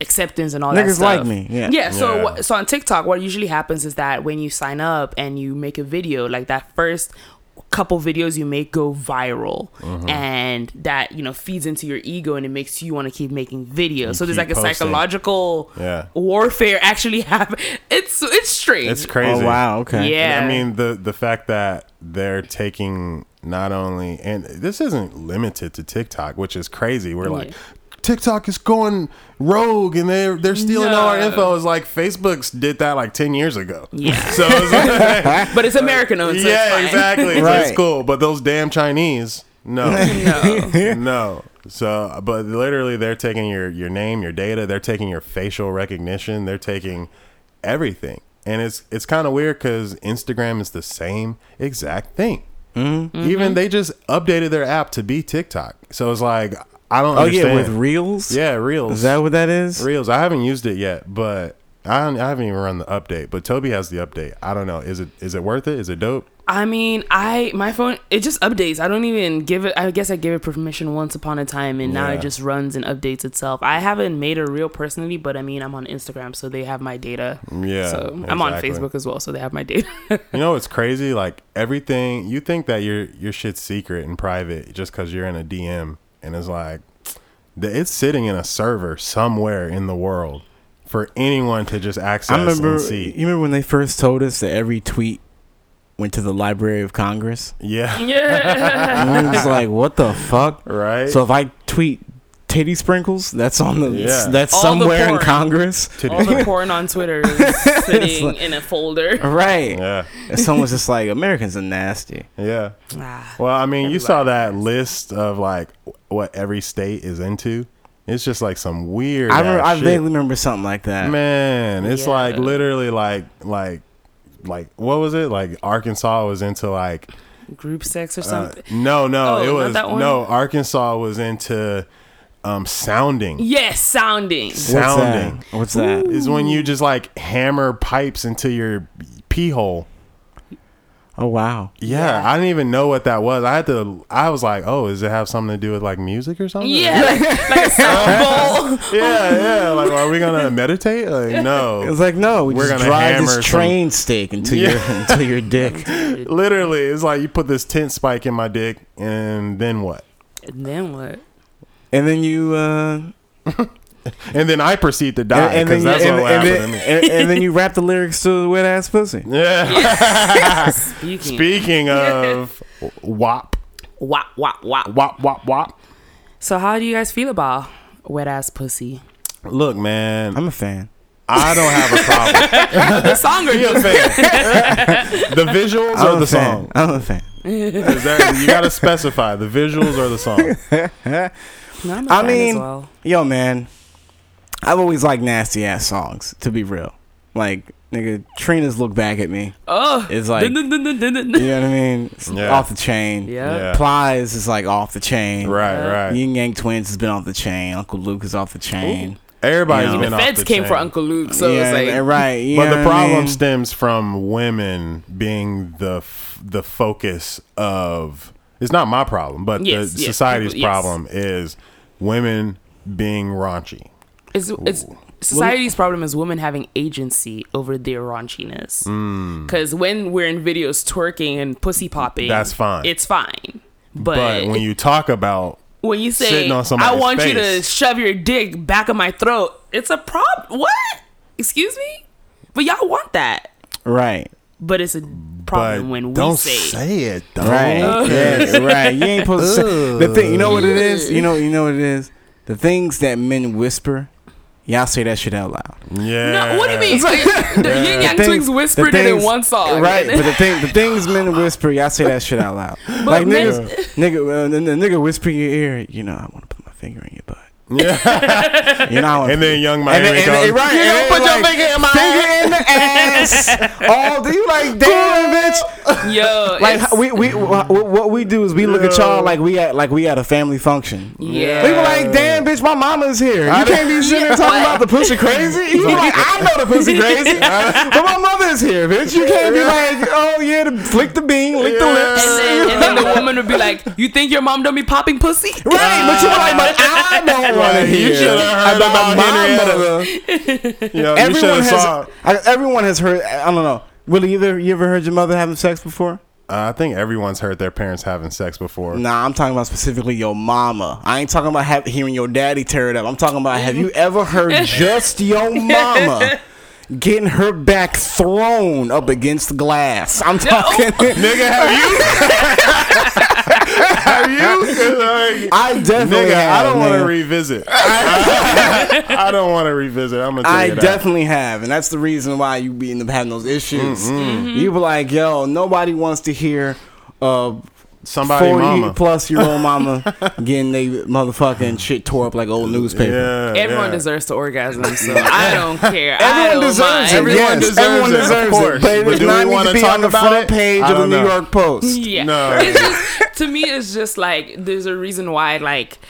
acceptance and all that Niggas stuff like me, yeah. yeah so Yeah. So on tiktok what usually happens is that when you sign up and you make a video like that first couple videos you make go viral Mm-hmm. and that you know feeds into your ego and it makes you want to keep making videos You so there's like a posting. psychological Yeah. warfare actually happen it's it's strange It's crazy. Oh wow, okay. Yeah. I mean the the fact that they're taking not only and this isn't limited to TikTok, which is crazy. We're like Yeah. TikTok is going rogue and they're they're stealing all our info. It's like Facebook's did that like ten years ago. Yeah. So it's like, but it's American owned. So yeah, it's fine. exactly. So Right. it's cool. But those damn Chinese, no. No. no. So, but literally, they're taking your your name, your data. They're taking your facial recognition. They're taking everything, and it's it's kind of weird because Instagram is the same exact thing. Mm-hmm. Even they just updated their app to be TikTok. So it's like I don't. Oh understand. yeah, with reels. yeah, reels. Is that what that is? reels? I haven't used it yet, but I, I haven't even run the update. But Toby has the update. I don't know. Is it is it worth it? Is it dope? I mean, I my phone it just updates. I don't even give it. I guess I gave it permission once upon a time, and now Yeah. it just runs and updates itself. I haven't made a reel personally, but I mean, I'm on Instagram, so they have my data. Yeah, So I'm on. Facebook as well, so they have my data. You know what's crazy? Like everything you think that your your shit's secret and private just because you're in a DM, and it's like it's sitting in a server somewhere in the world for anyone to just access I remember. and see. You remember when they first told us that every tweet went to the Library of Congress. Yeah. Yeah. And I'm just like, what the fuck? Right. So if I tweet titty sprinkles, that's on the Yeah. that's All the somewhere in porn. Congress. All the porn on Twitter is sitting in a folder. Right. yeah. And someone's just like, Americans are nasty. Yeah. Ah. Well, I mean, you saw that Everybody list of like what every state is into. It's just like some weird. I, remember, ass I shit. vaguely remember something like that. Man, it's Yeah. like literally like like like what was it? Like Arkansas was into like Group sex or uh, something. no no Oh, it not was that one? no Arkansas was into um sounding. yes, sounding. What's Sounding that? What's that? is when you just like hammer pipes into your pee hole. Oh wow. Yeah, I didn't even know what that was. I had to. I was like, "Oh, does it have something to do with like music or something?" Yeah, like, like a sound bowl. yeah, yeah. Like, are we gonna meditate? Like, no. It's like no, we We're gonna drive hammer this some- train stick into your into your dick. Literally, it's like you put this tent spike in my dick, and then what? And then what? And then you uh And then I proceed to die and, and because then that's you, what and, will and, then, to me. and, and then you rap the lyrics to the wet ass pussy. Yeah. Speaking. Speaking of wop, Wop, wop, wop. wop, wop, wop. So, how do you guys feel about wet ass pussy? Look, man, I'm a fan. I don't have a problem. the song or Be a fan. the visuals I'm or the fan. song? I'm a fan. Is that, you got to specify the visuals or the song. No, I'm a I fan mean, well. yo, man, I've always liked nasty ass songs. To be real, like nigga, Trina's look back at me. Oh, It's like- dun, dun, dun, dun, dun, dun. You know what I mean? Yeah. Off the chain. yeah. Yeah. Plies is like off the chain. Right, right. Ying Yang Twins has been off the chain. Uncle Luke is off the chain. Everybody's You know. been The off feds the came chain. for Uncle Luke, so yeah, it's like right. you But the what I problem mean? stems from women being the f- the focus of. It's not my problem, but Yes, the yes, society's people- yes. problem is women being raunchy. it's it's society's problem is women having agency over their raunchiness. Because when we're in videos twerking and pussy popping, Mm. That's fine. It's fine. But, But when you talk about when you say sitting on I want you to shove your dick back of my throat, it's a problem. What? Excuse me? But y'all want that. right. But it's a but when we don't say, it though. Right. yeah, right. You ain't supposed to say the thing. You know what it is. You know. You know what it is. The things that men whisper, y'all say that shit out loud. Yeah. No, what do you mean? the Yin Yang thing- Twins the whispered it in one song. right? But the thing, the things men whisper, y'all say that shit out loud. like men- niggas, nigga, uh, the, the nigga whisper in your ear. You know, I want to put my finger in your butt. Yeah. You know, and then young And Miami then, and goes, then, right, "You and don't then, put your like, finger in my finger ass." in the ass. oh, do you like damn, bitch? Yo, Like it's- we we what what we do is we look at y'all like we at like we at a family function. yeah. We be like, damn, bitch, my mama's here. You can't be sitting there talking about the pussy crazy. You be like, I know the pussy crazy, uh-huh. but my mother's here, bitch. You can't be like, oh yeah, the, flick the bean, lick the Yeah. lips. and then, and then the woman would be like, "You think your mom don't be popping pussy?" Right, but you were like, but I don't want to Right, hear you shoulda heard about my Henrietta. mother. You know, you Everyone have has. I, everyone has heard. I don't know. Willie, you ever you ever heard your mother having sex before? Uh, I think everyone's heard their parents having sex before. Nah, I'm talking about specifically your mama. I ain't talking about have, hearing your daddy tear it up. I'm talking about have you ever heard just your mama getting her back thrown up against glass? I'm talking. Nigga, have you? have you? like, I definitely Nigga, have. I don't want to revisit. I, don't want to revisit. I'm gonna tell I you that. definitely have, and that's the reason why you be having those issues. You be like, yo, nobody wants to hear uh Somebody, 40 mama. plus year old mama getting they motherfucking shit tore up like old newspaper. Yeah, Everyone yeah. deserves to orgasm, so I don't care. Everyone don't deserves mind. it. Everyone yes, deserves everyone it, of deserves course. it. But it does do we not need wanna be talk on the about front it? page of the don't New. York Post. Yeah. No. It's just, to me, it's just like there's a reason why, like, n-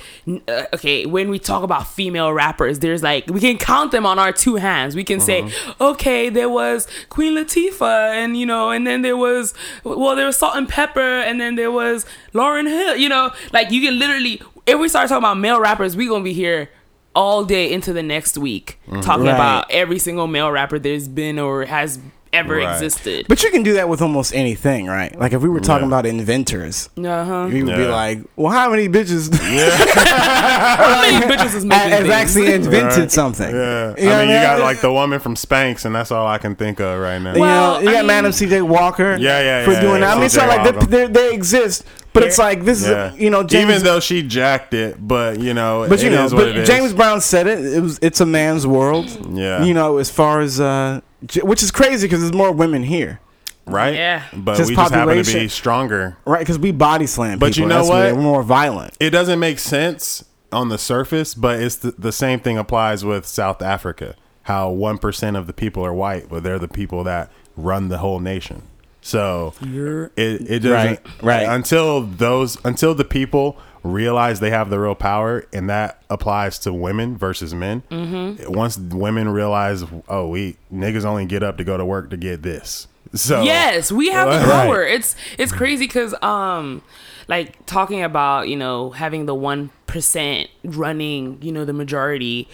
uh, okay, when we talk about female rappers, there's like, we can count them on our two hands. We can say, okay, there was Queen Latifah, and, you know, and then there was, well, there was Salt-N-Pepa, and then there was Lauryn Hill, you know, like, you can literally, if we start talking about male rappers, we gonna be here all day into the next week talking Right. about every single male rapper there's been or has ever Right. existed. But you can do that with almost anything, right? Like if we were talking Yeah. about inventors, Uh huh. we would be like, "Well, how many bitches How many bitches is making has actually invented Right. something?" Yeah, You know I what mean, you got like the woman from Spanx, and that's all I can think of right now. You Well, know, you got mean- Madam C.J. Walker, Yeah, yeah, for yeah, doing yeah, that. I mean, it's not like they, they, they exist, but it's like this Yeah. is, you know, James, even though she jacked it, but you know, but you it know, is but it is. James Brown said it. It was, it's a man's world. Yeah. you know, as far as, uh, j- which is crazy because there's more women here, right? Yeah. but Just we just happen to be stronger. Right, because we body slam. But people. you know That's what? We're more violent. It doesn't make sense on the surface, but it's the, the same thing applies with South Africa. How one percent of the people are white, but they're the people that run the whole nation. So You're it it doesn't Right, right. until those until the people realize they have the real power, and that applies to women versus men. Mm-hmm. Once women realize, oh, we niggas only get up to go to work to get this. So Yes, we have the Right. power. It's it's crazy because um, like talking about you know having the one percent running you know the majority,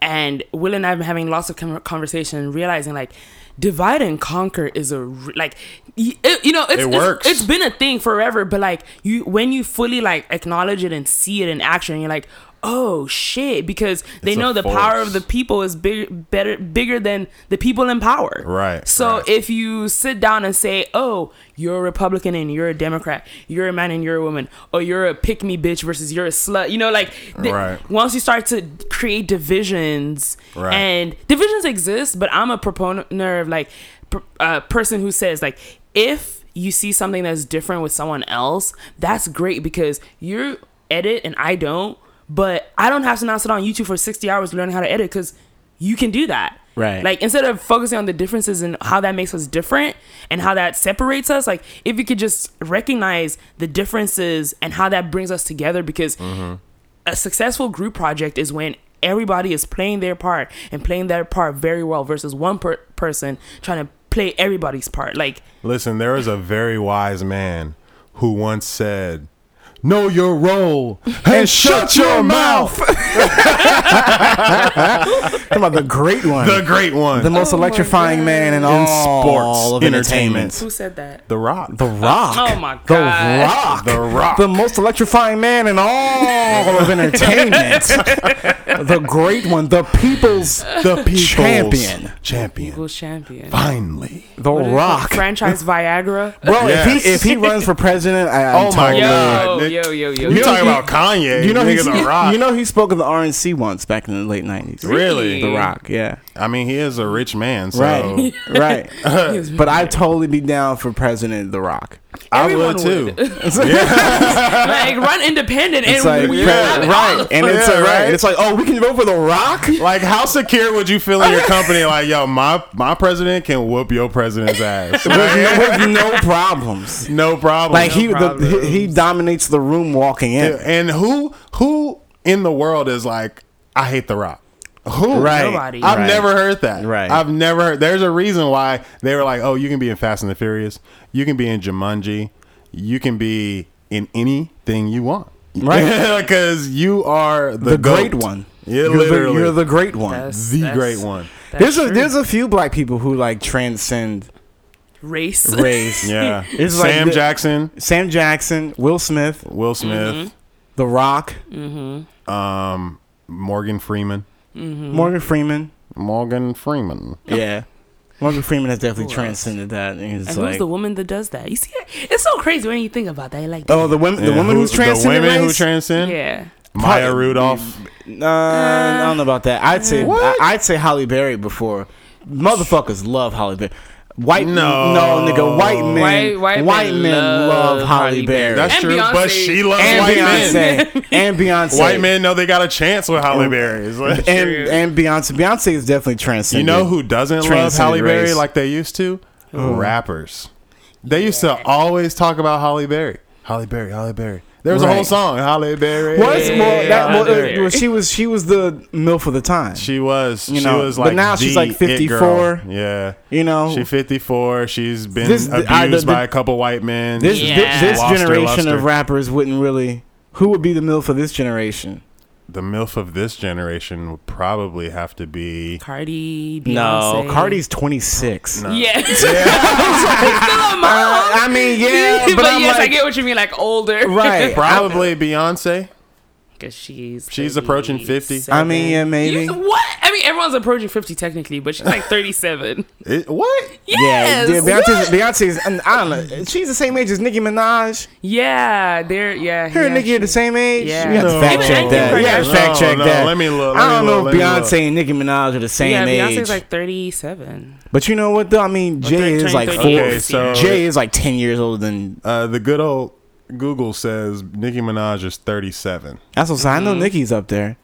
and Will and I have been having lots of conversation, realizing like divide and conquer is a like it, you know it's, It it's- works. it's been a thing forever, but like you when you fully like acknowledge it and see it in action, you're like. Oh shit! Because they It's know the power of the people is big, better, bigger than the people in power. Right, So right. if you sit down and say, "Oh, you're a Republican and you're a Democrat, you're a man and you're a woman, or you're a pick me bitch versus you're a slut," you know, like Right. once you start to create divisions, Right. and divisions exist, but I'm a proponent of like a uh, person who says like if you see something that's different with someone else, that's great because you edit and I don't, but I don't have to now sit on YouTube for 60 hours learning how to edit because you can do that. Right. Like instead of focusing on the differences and how that makes us different and how that separates us, like if you could just recognize the differences and how that brings us together because mm-hmm. a successful group project is when everybody is playing their part and playing their part very well versus one per- person trying to play everybody's part. Like Listen, there is a very wise man who once said, "Know your role and, shut your mouth." Talking about the great one, the great one, the most Oh my electrifying man in, In all sports, of entertainment. who said that? The Rock. The Rock. Oh my god. The God. Rock. The Rock. The most electrifying man in all of entertainment. the great one. The people's the people's champion. champion. People's champion. Finally. The What is? Rock. Franchise Viagra. Bro, Yes. if he if he runs for president, I, I'm Oh my totally- God. Yo, Nick. Yo, yo, yo. You yo. talking he- about Kanye? You know he's he's a rock. you know he spoke of the RNC once back in the late nineties. really? The Rock, yeah. I mean, he is a rich man, so Right. right. but I'd totally be down for President The Rock. I Everyone would too. would. like run independent It's and like we pre- have it all. right. And it's Yeah, like, right. right. It's like, oh, we can vote for The Rock? Like, how secure would you feel in your company? Like, yo, my my president can whoop your president's ass. with, no, with no problems. no problem. Like he, the, he he dominates the room walking in. and who who in the world is like, I hate The Rock. Who? Right. Nobody. I've Right. never heard that. Right. I've never heard. There's a reason why they were like, oh, you can be in Fast and the Furious. You can be in Jumanji. You can be in anything you want. Right. Because you are the, the great one. Yeah, you're, the, literally. you're the great one. That's- the that's- great one. there's a true. there's a few black people who like transcend race. race. Yeah. It's like Sam the- Jackson, Sam Jackson, Will Smith, Will Smith, Mm-hmm. The Rock, um, Morgan Freeman. Mm-hmm. Morgan Freeman. Morgan Freeman. Yeah. Morgan Freeman has definitely Who else? transcended that. And he's And like, who's the woman that does that? You see, it's so crazy when you think about that. Like, oh, the women, the Yeah, woman who- who's transcended The women who race? transcend. yeah. Maya Probably- Rudolph. Uh, I don't know about that. I'd say What? I, would say Halle Berry before. Motherfuckers love Halle Berry. White No. no nigga. White men, White- white men men love, love Holly Halle Berry. That's And true, Beyonce. but she loves and white men. Beyonce and Beyonce. White men know they got a chance with Halle Berry. It's and and Beyonce. Beyonce is definitely transcendent. you know who doesn't love Transcended Halle Berry race. like they used to? Rappers. They used to always talk about Halle Berry. Halle Berry, Halle Berry. There was a whole song, Halle Berry. Was Yeah, well, that, Halle well, uh, well, she was she was the milf of the time. She was. You she know, was but like. now she's like 54. Yeah. you know, She 54. She's been This- abused I- the- the- by a couple white men. this Yeah. this, this Lost her generation of rappers wouldn't really. Who would be the milf of this generation? The milf of this generation would probably have to be. Cardi, No, Beyonce. Cardi's 26. No. Yeah. Uh, I mean, yeah, but, but, I'm yes, I get what you mean, like older. right. Probably Beyonce. Because she's She's approaching 50. I mean, yeah, maybe. You- what? I mean, everyone's approaching 50 technically, but she's like 37. It, what? yes. Yeah, Beyonce's, Beyonce's, and I don't know. She's the same age as Nicki Minaj. Yeah, they're, yeah. Her and yeah, Nicki are the same age. Yeah. We have to No. fact check that. We have to fact check No, that. no, let me look, I don't me know look, if let me look. Beyonce and Nicki Minaj are the same Yeah, age. Beyonce's like 37. but you know what though? I mean, Jay they're is like turning four. Okay, so- Jay is like ten years older than. Uh, the good old Google says Nicki Minaj is 37, That's what I'm saying. I know Mm-hmm. Nicki's up there.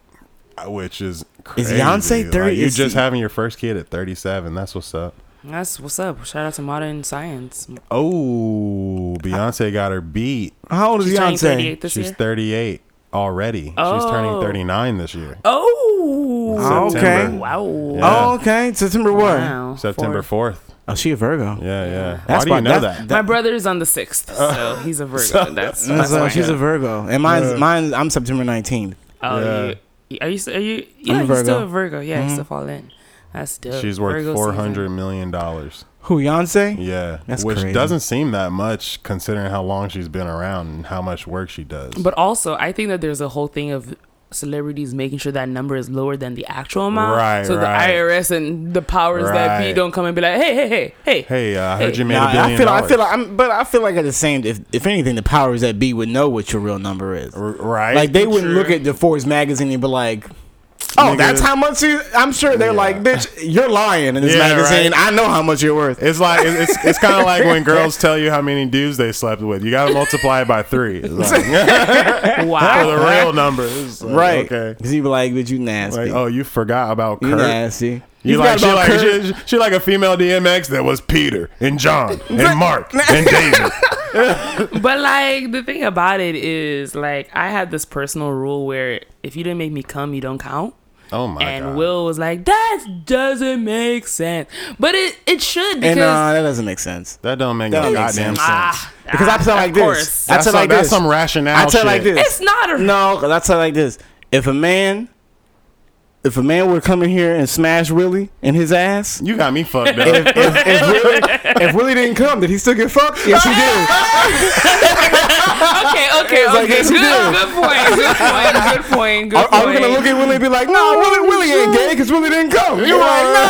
uh, which is crazy. Beyonce Like, 30 you're is just he- having your first kid at 37. That's what's up. That's what's up. Shout out to modern science. Oh, Beyonce got her beat. How old is She's Beyonce? 38 this She's year. 38 already. She's turning Oh. 39 this year. Oh. Oh, okay. Wow. Yeah. Oh, okay. September what? Wow. September Four. 4th. Oh, she a Virgo. Yeah, yeah. That's Why do you why- know that's- that? My brother's on the 6th, so he's a Virgo. that's, That's, that's uh, why. she's a Virgo, and mine's Yeah. mine. I'm September 19th. Oh, Yeah. you, are you? Are you? Yeah, a you're Virgo. still a Virgo. Yeah, you still fall in. That's dope. She's worth Virgo four season. hundred million dollars. Who Beyonce? Yeah, That's which crazy. doesn't seem that much considering how long she's been around and how much work she does. But also, I think that there's a whole thing of celebrities making sure that number is lower than the actual amount. Right, So right. the IRS and the powers that be don't come and be like, hey, hey, hey, hey. hey, uh, I heard Hey. you made Nah, a billion I feel. I dollars. feel like. I'm, but I feel like at the same. If if anything, the powers that be would know what your real number is. R- right? Like they wouldn't True. look at the Forbes magazine and be like, "Oh, Nigga. that's how much you." I'm sure they're Yeah. like, "Bitch, you're lying in this Yeah, magazine. right. I know how much you're worth." It's like it's it's kind of like when girls tell you how many dudes they slept with. You got to multiply it by three. It's like, for the real number, It's like, right? Okay. Because you be like, "Bitch, you nasty. Like, oh, you forgot about you Kurt. nasty. You, like she like Kurt. she, she like a female DMX that was Peter and John and Mark and David. but like the thing about it is like I had this personal rule where if you didn't make me come, you don't count. Oh my and god. Will was like, that doesn't make sense. But it, it should because And uh, that doesn't make sense. that don't make That no don't goddamn sense. sense. ah, Because I ah, tell like of this. course. I that's tell some, like that's this. some rationale. I tell like this. It's not a No, I how like this. If a man, if a man were to come in here and smash Willie in his ass, You got me fucked up. if, if, if, Willie, if Willie didn't come, did he still get fucked? Yes, he did. okay, okay, It's like, okay. yes, good, good point. Good point. Good point. Good Are, point. are we gonna look at Willie and be like, no, Willie, oh, Willie ain't gay because Willie didn't come? You're like, no,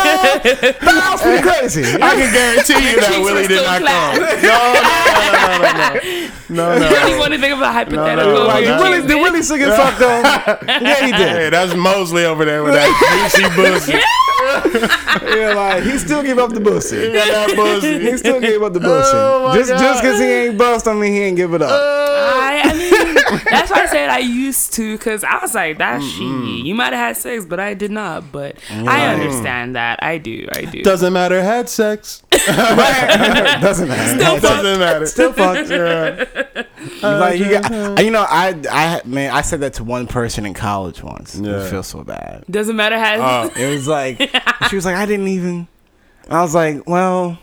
that house pretty crazy. I can guarantee you that Willie did not flat. come. No, no, no, no, no, no, no. really want to think of a hypothetical. no, Like, no. where Willie, you did Willie still get fucked though? Yeah, he did. Hey, that's Mosley over there with that juicy pussy. Yeah, like he still gave up the He pussy. got He still gave up the pussy. Oh, just God. just because he ain't bust, I mean he ain't give it up. Oh. I, I mean, that's why I said I used to, because I was like, that's she. You might have had sex, but I did not. But I understand that. I do. I do. Doesn't matter. Had sex. Doesn't matter. Still fucked. Doesn't matter. Still fucked. Yeah. like you got, uh, you know, I, I, man, I said that to one person in college once. Yeah. It feels so bad. Doesn't matter how. Oh, It was like she was like, I didn't even. I was like, well,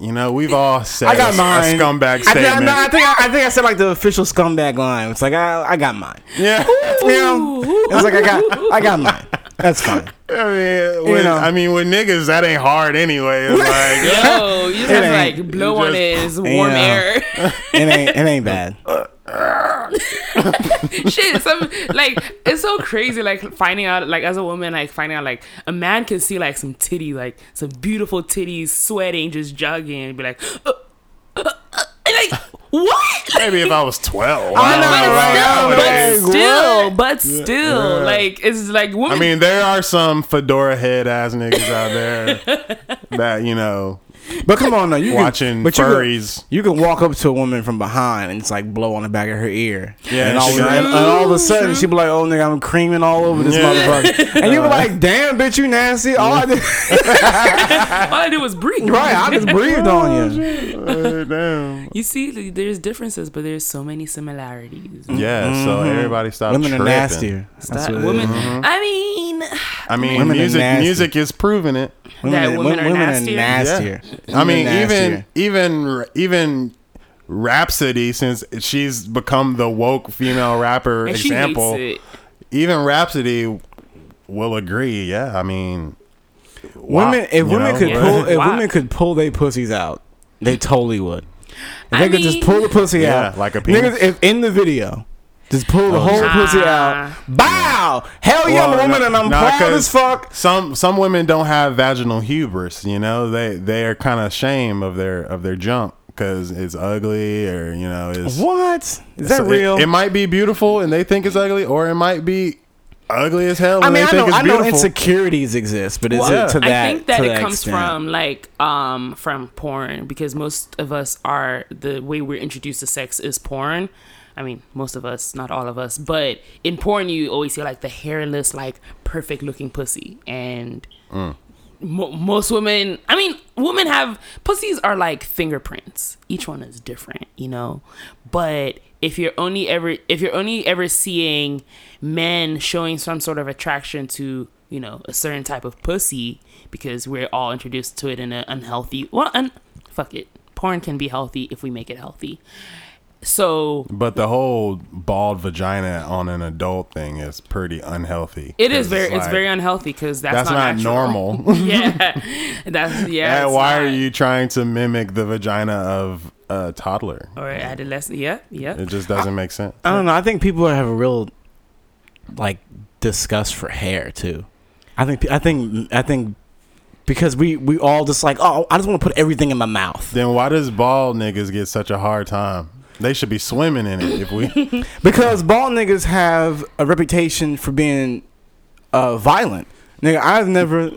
you know, we've all said I got a, mine. a scumbag I, think- statement. no, I think I, I think I said like the official scumbag line. It's like I, I got mine. yeah. You know, it was like I got, I got mine. That's fine. I mean, with, know. I mean, with niggas, that ain't hard anyway. It's like, Yo, you just have ain't. like blow You on just- it. It's warm know. air. It ain't, it ain't bad. Uh, Shit, some like it's so crazy. Like finding out, like as a woman, like finding out, like a man can see like some titty, like some beautiful titties, sweating, just jogging, and be like, uh, uh, uh, like what? Maybe if I was 12. I know, but right? still, but still, but still, Yeah. like it's like women. I mean, there are some fedora head ass niggas out there that, you know, But come on, now you watching can, but you can, you can walk up to a woman from behind and it's like blow on the back of her ear. Yeah, and all, and, and all of a sudden she be like, "Oh nigga, I'm creaming all over this Yeah. motherfucker," and you be like, "Damn, bitch, you nasty." All I did, all I did was breathe. right, I just breathed on you. Uh, damn. You see, there's differences, but there's so many similarities. Yeah, so everybody stop Women are tripping. nastier. That's That what it women. I mean, I mean, Women music music is proving it. Women, That are- women are nastier? nastier. I mean, even even even Rapsody, since she's become the woke female rapper and she example. hates it. even Rapsody will agree. Yeah, I mean, wow, Women, if you women know? could Yeah. pull, if Wow. women could pull their pussies out, they totally would. If I they could just pull the pussy Yeah, out, like a penis. niggas, if in the video, just pull the whole Nah. pussy out. Bow, hell yeah, I'm a woman no- and I'm nah, proud 'cause as fuck. Some some women don't have vaginal hubris. You know, they they are kind of ashamed of their of their junk because it's ugly or you know it's What is that so real? It, might be beautiful and they think it's ugly, or it might be ugly as hell. I and mean, they I think know, it's I know beautiful. insecurities exist, but is Well, it to that? I think that to it comes extent? from like um from porn because most of us are the way we're introduced to sex is porn. I mean, most of us, not all of us, but in porn you always see like the hairless, like perfect looking pussy, and mm. mo- most women. I mean, women have pussies are like fingerprints. Each one is different, you know. But if you're only ever if you're only ever seeing men showing some sort of attraction to you know a certain type of pussy because we're all introduced to it in an unhealthy well un- fuck it porn can be healthy if we make it healthy so But the whole bald vagina on an adult thing is pretty unhealthy. It is very it's like, very unhealthy because that's, That's not, natural. normal. yeah that's yeah And it's why are you trying to mimic the vagina of a toddler? or adolescent yeah yeah It just doesn't make sense. I don't know. I think people have a real like disgust for hair too. I think I think I think because we we all just like oh I just want to put everything in my mouth Then why does bald niggas get such a hard time? They should be swimming in it. If we because bald niggas have a reputation for being uh, violent. Nigga, I've never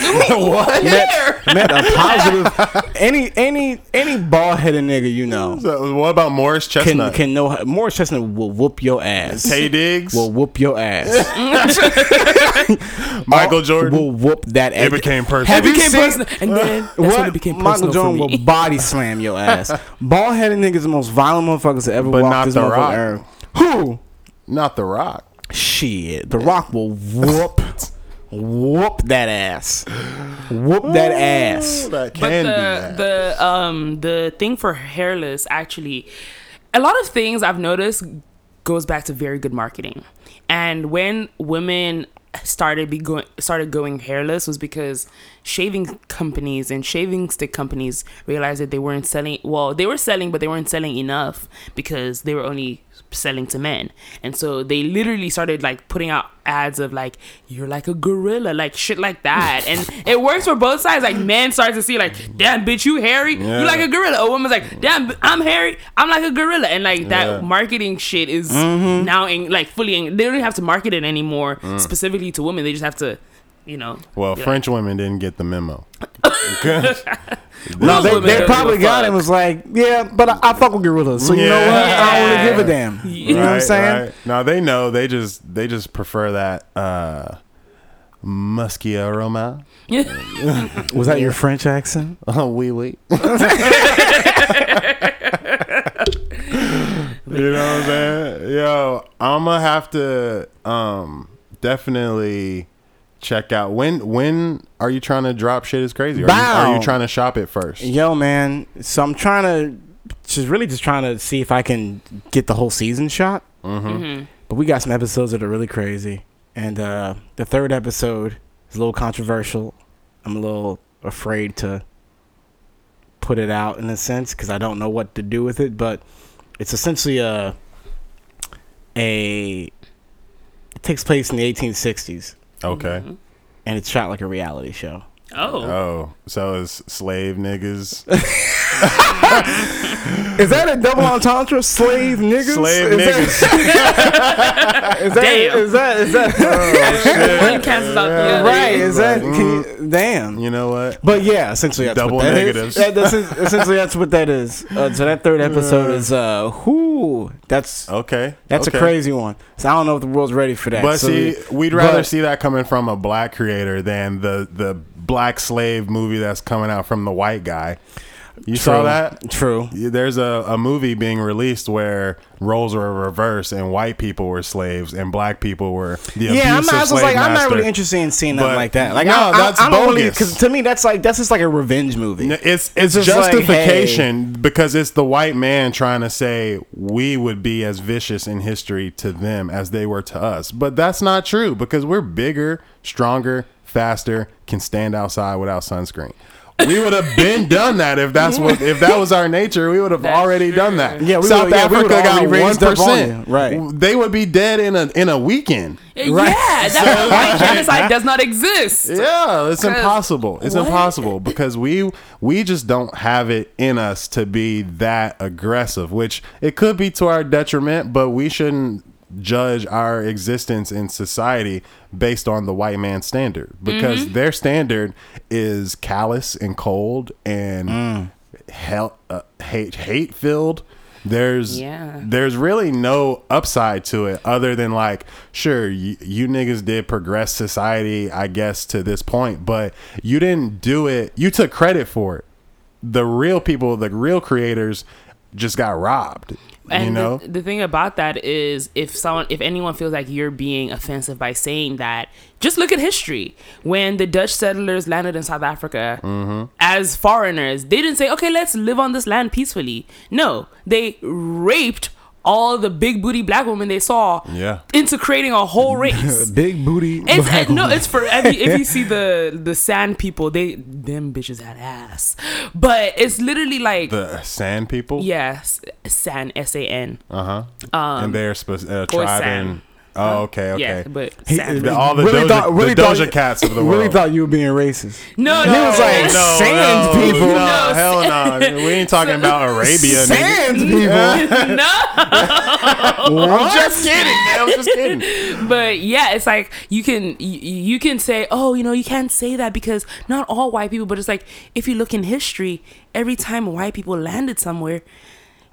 what? met, met a positive any any any bald headed nigga you know So what about Morris can Chestnut? can know Morris Chestnut will whoop your ass. Taye Diggs, will whoop your ass. Michael Jordan. will whoop that ass. it became personal. Have you became seen- personal and then that's what? when it became Michael personal Jordan will body slam your ass. Bald headed niggas the most violent motherfuckers that ever But walked not this The motherfucking Rock. earth. Who? Not The Rock. Shit. The Rock will whoop whoop that ass. Whoop that ass. That but can be the that. the um the thing for hairless actually a lot of things i've noticed goes back to very good marketing and when women started be going started going hairless was because shaving companies and shaving stick companies realized that they weren't selling well they were selling but they weren't selling enough because they were only selling to men. And so they literally started like putting out ads of like you're like a gorilla like shit like that. And it works for both sides. Like men start to see like damn bitch you hairy. Yeah. you like a gorilla. A woman's like damn i'm hairy. I'm like a gorilla. And like that Yeah. marketing shit is mm-hmm. now in like fully in, they don't even have to market it anymore mm. specifically to women. They just have to you know well, be like, French women didn't get the memo. No, Those they, they probably got it fuck. and was like, yeah, but I, I fuck with gorillas. So you know what? I don't really give a damn. You know what I'm saying? right. No, they know. They just they just prefer that uh musky aroma. Was that your French accent? Oh, wee wee. you know what I'm saying? Yo, I'm gonna have to um definitely check out when when are you trying to drop shit is crazy? Are you, are you trying to shop it first? Yo, man. So I'm trying to, just really just trying to see if I can get the whole season shot. Mhm. But we got some episodes that are really crazy. And uh, the third episode is a little controversial. I'm a little afraid to put it out in a sense because I don't know what to do with it. But it's essentially a a it takes place in the 1860s Okay. Mm-hmm. and it's shot like a reality show. oh Oh, so it's slave niggas. Is that a double entendre? Slave niggas? Slave is niggas. That, is that Damn. is that is that one cancels out the other right? Is that Like, can you, damn? You know what? But yeah, essentially that's Double what that is. negatives. That- that's essentially that's what that is. Uh, so that third episode is uh, whoo, that's Okay. that's okay. a crazy one. So I don't know if the world's ready for that. But So see, we- we'd rather but- see that coming from a black creator than the the black slave movie that's coming out from the white guy. You saw that? True. There's a, a movie being released where roles were reversed and white people were slaves and black people were the Yeah, I'm abusive not, I was like, I'm not really interested in seeing nothing But- like that. Like, No, I, I, that's I don't bogus. because to me that's like that's just like a revenge movie. It's it's, just like, justification because it's the white man trying to say we would be as vicious in history to them as they were to us. But that's not true because we're bigger, stronger, faster, can stand outside without sunscreen. We would have been done that if that's what if that was our nature. We would have That's already true. done that. Yeah, we South yeah, Africa would've got one raised up on percent. you. Right. They would be dead in a in a weekend. Yeah, that's why genocide does not exist. Yeah, it's impossible. It's what? impossible because we we just don't have it in us to be that aggressive, which it could be to our detriment, but we shouldn't judge our existence in society based on the white man's standard because Mm-hmm. their standard is callous and cold and hell uh, hate hate filled. There's Yeah. there's really no upside to it other than like sure you, you niggas did progress society i guess to this point but you didn't do it you took credit for it the real people the real creators just got robbed And you know the, the thing about that is, if someone, if anyone feels like you're being offensive by saying that, just look at history. When the Dutch settlers landed in South Africa Mm-hmm. as foreigners, they didn't say, "Okay, let's live on this land peacefully." No, they raped all the big booty black women they saw Yeah. into creating a whole race. Big booty. It's black uh, no, it's for if you, if you see the the sand people, they them bitches had ass, but it's literally like the sand people yes, sand S A N. uh-huh Um, and they're supposed uh, tribe in oh okay okay Yeah, but He- sand. The- all the Really Doja, thought- really the thought- Doja cats of the world. Really thought you were being racist. no, He was like, no, Sand no, people. No, No, hell no. We ain't talking about Arabia. nigga. Sand people. no. I'm just kidding. I'm just kidding. But yeah, it's like you can you, you can say, oh, you know, you can't say that because not all white people. But it's like if you look in history, every time white people landed somewhere,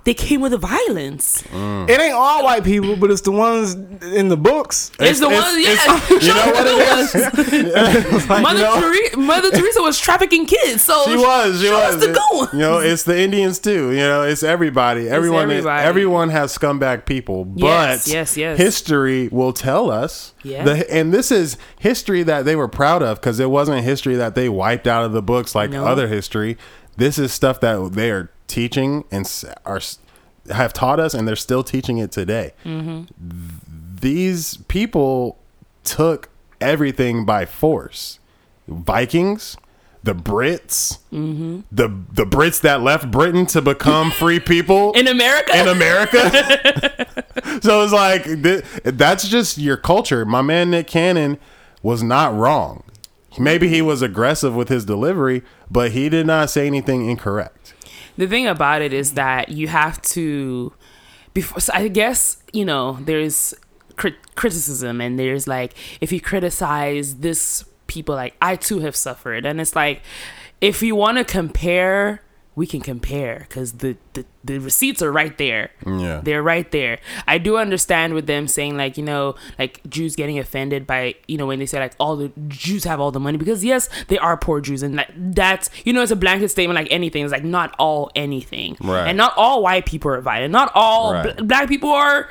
they came with the violence. Mm. It ain't all white people, but it's the ones in the books. It's, the ones, it's- yeah. you know what it is? Like, Mother, you know, Teresa, Mother Teresa was trafficking kids, so She was. She show us was. the ones. You know, it's the Indians too. You know, it's everybody. Everyone. everybody. Everyone has scumbag people. But Yes, yes, yes. history will tell us. Yeah. The, and this is history that they were proud of because it wasn't history that they wiped out of the books like No. other history. This is stuff that they are teaching and are have taught us, and they're still teaching it today. Mm-hmm. These people took everything by force. Vikings, the Brits, Mm-hmm. the the Brits that left Britain to become free people in America. in America. so it's like th- that's just your culture. My man Nick Cannon was not wrong. Maybe he was aggressive with his delivery, but he did not say anything incorrect. The thing about it is that you have to before so i guess you know there's crit- criticism and there's like if you criticize this people like i too have suffered. And it's like if you want to compare we can compare because the, the the receipts are right there Yeah. they're right there i do understand with them saying like you know like jews getting offended by you know when they say like all the jews have all the money because yes they are poor jews and like that's you know it's a blanket statement like anything it's like not all anything Right. and not all white people are violent not all Right. bl- black people are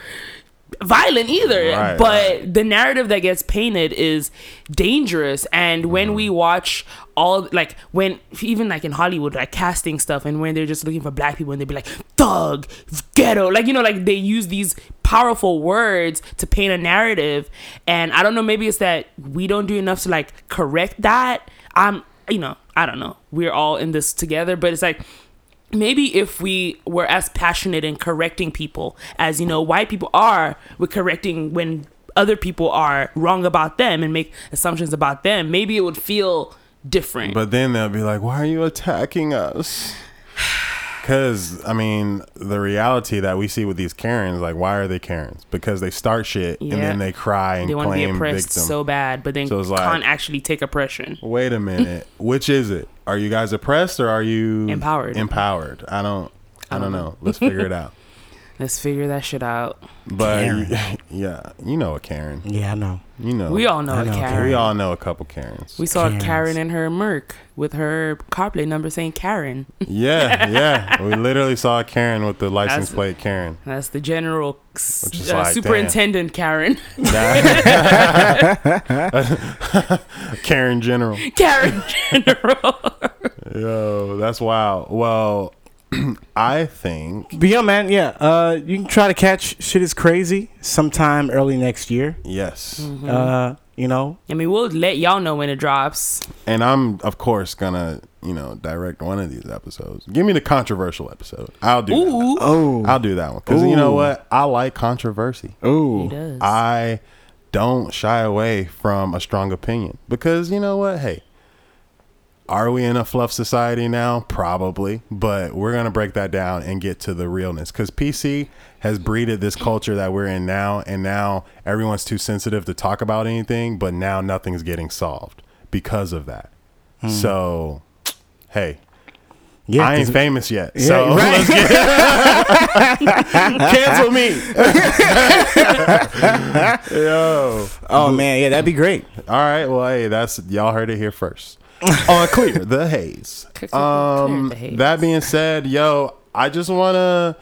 violent either Right, but right. the narrative that gets painted is dangerous. And when we mm-hmm. watch all like when even like in hollywood like casting stuff and when they're just looking for black people and they'd be like thug ghetto like you know like they use these powerful words to paint a narrative. And i don't know maybe it's that we don't do enough to like correct that. I'm you know i don't know. We're all in this together but it's like maybe if we were as passionate in correcting people as you know white people are with correcting when other people are wrong about them and make assumptions about them maybe it would feel different But then they'll be like, "Why are you attacking us?" Because I mean, the reality that we see with these Karens, like, why are they Karens? Because they start shit and then they cry and they want to be claim oppressed victim. so bad but then So like- can't actually take oppression Wait a minute. Which is it? Are you guys oppressed or are you Empowered. Empowered. I don't. I don't know. Let's figure it out. Let's figure that shit out. But Karen. yeah, you know a Karen. Yeah, I know. You know. We all know I a know, Karen. we all know a couple Karens. We saw Karens. Karen in her Merc with her car plate number saying Karen. yeah, yeah. We literally saw a Karen with the license That's- plate Karen. That's the general uh, like, superintendent Karen. Karen General. Karen General. Yo, that's wild. Well, I think But yeah, man, yeah. Uh, you can try to catch shit is crazy sometime early next year. yes. Mm-hmm. Uh, you know, I mean, we'll let y'all know when it drops. And I'm of course gonna, you know, direct one of these episodes. Give me the controversial episode. I'll do that. Ooh. oh, I'll do that one because you know what? I like controversy. He oh, does. I don't shy away from a strong opinion because you know what? Hey, are we in a fluff society now? Probably, but we're gonna break that down and get to the realness because PC has breeded this culture that we're in now, and now everyone's too sensitive to talk about anything, but now nothing's getting solved because of that. Hmm. So, hey, yeah. I ain't famous yet, Yeah, so right. let's get cancel me. Yo. oh man, yeah, that'd be great. All right. Well, hey, that's y'all heard it here first. On clear the haze. Um, the haze. that being said, yo, I just want to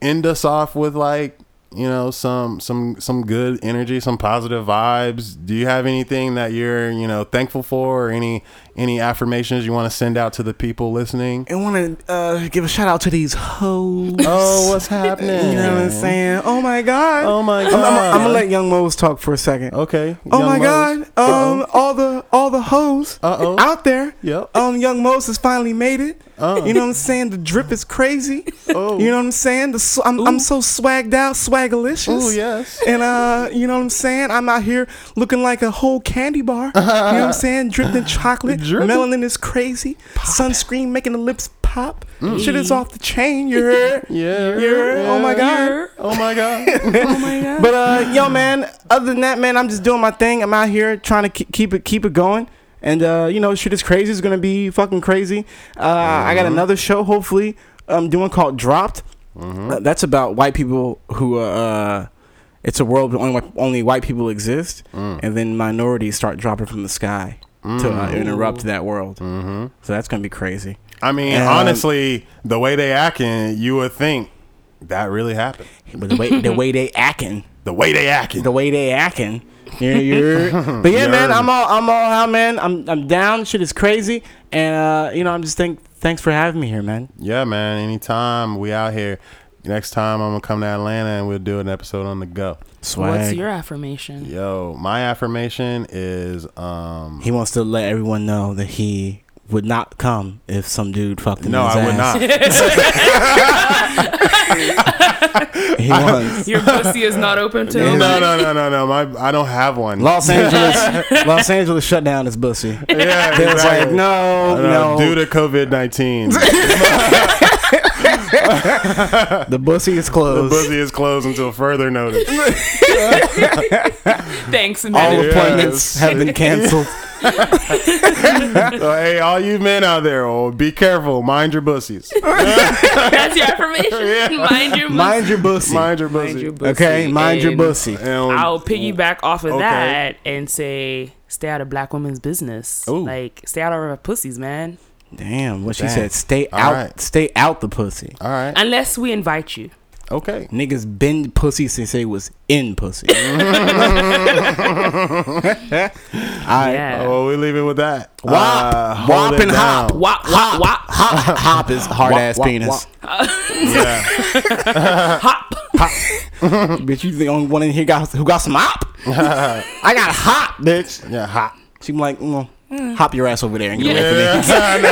end us off with like you know some some some good energy, some positive vibes. Do you have anything that you're you know thankful for, or any any affirmations you want to send out to the people listening? I want to uh, give a shout out to these hoes. Oh, what's happening? You know what I'm saying? Oh my god. Oh my I'm, god. I'm, I'm gonna let Young Mose talk for a second. Okay. Oh Young my Mose. god. Um, all the all the hoes Uh-oh. out there. Yep. Um, Young Mose has finally made it. Uh. You know what I'm saying? The drip is crazy. Oh. You know what I'm saying? The sw- I'm, I'm so swagged out, swagalicious. Oh yes. And uh, you know what I'm saying? I'm out here looking like a whole candy bar. you know what I'm saying? Dripping chocolate. Dripping. Melanin is crazy. Sunscreen making the lips pop. Shit is off the chain. You heard? Yeah. You heard? Oh my god. Oh my god. oh my god. But uh, yo, man. Other than that, man, I'm just doing my thing. I'm out here trying to keep keep it keep it going. And uh, you know, shit is crazy. It's gonna be fucking crazy. Uh, I got another show. Hopefully, I'm doing called Dropped. Uh, that's about white people who uh, uh, it's a world where only only white people exist, and then minorities start dropping from the sky to uh, interrupt that world. hmm So that's gonna be crazy. I mean, Um, honestly, the way they acting, you would think that really happened. But the way the way they acting. The way they acting. the way they acting. You're, you're, but yeah, man, I'm all I'm all out, man. I'm I'm down. Shit is crazy, and uh, you know, I'm just think thanks for having me here, man. yeah, man. Anytime we out here. Next time I'm gonna come to Atlanta and we'll do an episode on the go. Swag. What's your affirmation? Yo, my affirmation is um he wants to let everyone know that he would not come if some dude fucked him. no, in his I would not. He wants. Your pussy is not open to him. no, no, no, no. My I don't have one. Los Angeles, Los Angeles shut down his bussy. yeah, They was like, exactly. no, Uh, no, Due to COVID nineteen, the bussy is closed. the bussy is closed until further notice. Thanks, All man. appointments have been canceled. So, hey, all you men out there, oh, be careful. Mind your bussies. That's your affirmation. Mind your Mind your bussy. Mind your Mind bussy. your pussy. Okay, mind your bussy. And- I'll piggyback off of Okay. that and say, stay out of black women's business. Ooh. Like, stay out of our pussies, man. Damn, what she Damn. said. Stay All out. right. Stay out the pussy. all right. Unless we invite you. Okay. Niggas been pussy since they was in pussy. I Yeah. Oh, well, we leave it with that. Wop, Uh, wop and hop. down. Wop, wop, wop. hop, hop is hard ass Wop, wop, penis. Yeah. Hop. Bitch, you the only one in here got who got some hop? I got hop, bitch. Yeah. hop. She be like, mm, Mm. hop your ass over there and get away from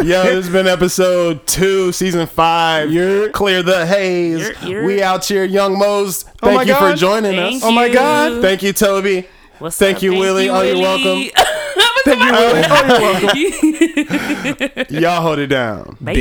me. Yo, this has been episode two, season five. You're- clear the haze. You're- you're- We out here, Young Mose. Oh Thank my you for joining Thank us. Oh my. God. Thank you, Toby. What's Thank up? you, Willie. Oh, you're Willie. Thank you, Willie. Oh, you're welcome. Oh, Y'all hold it down. Bye.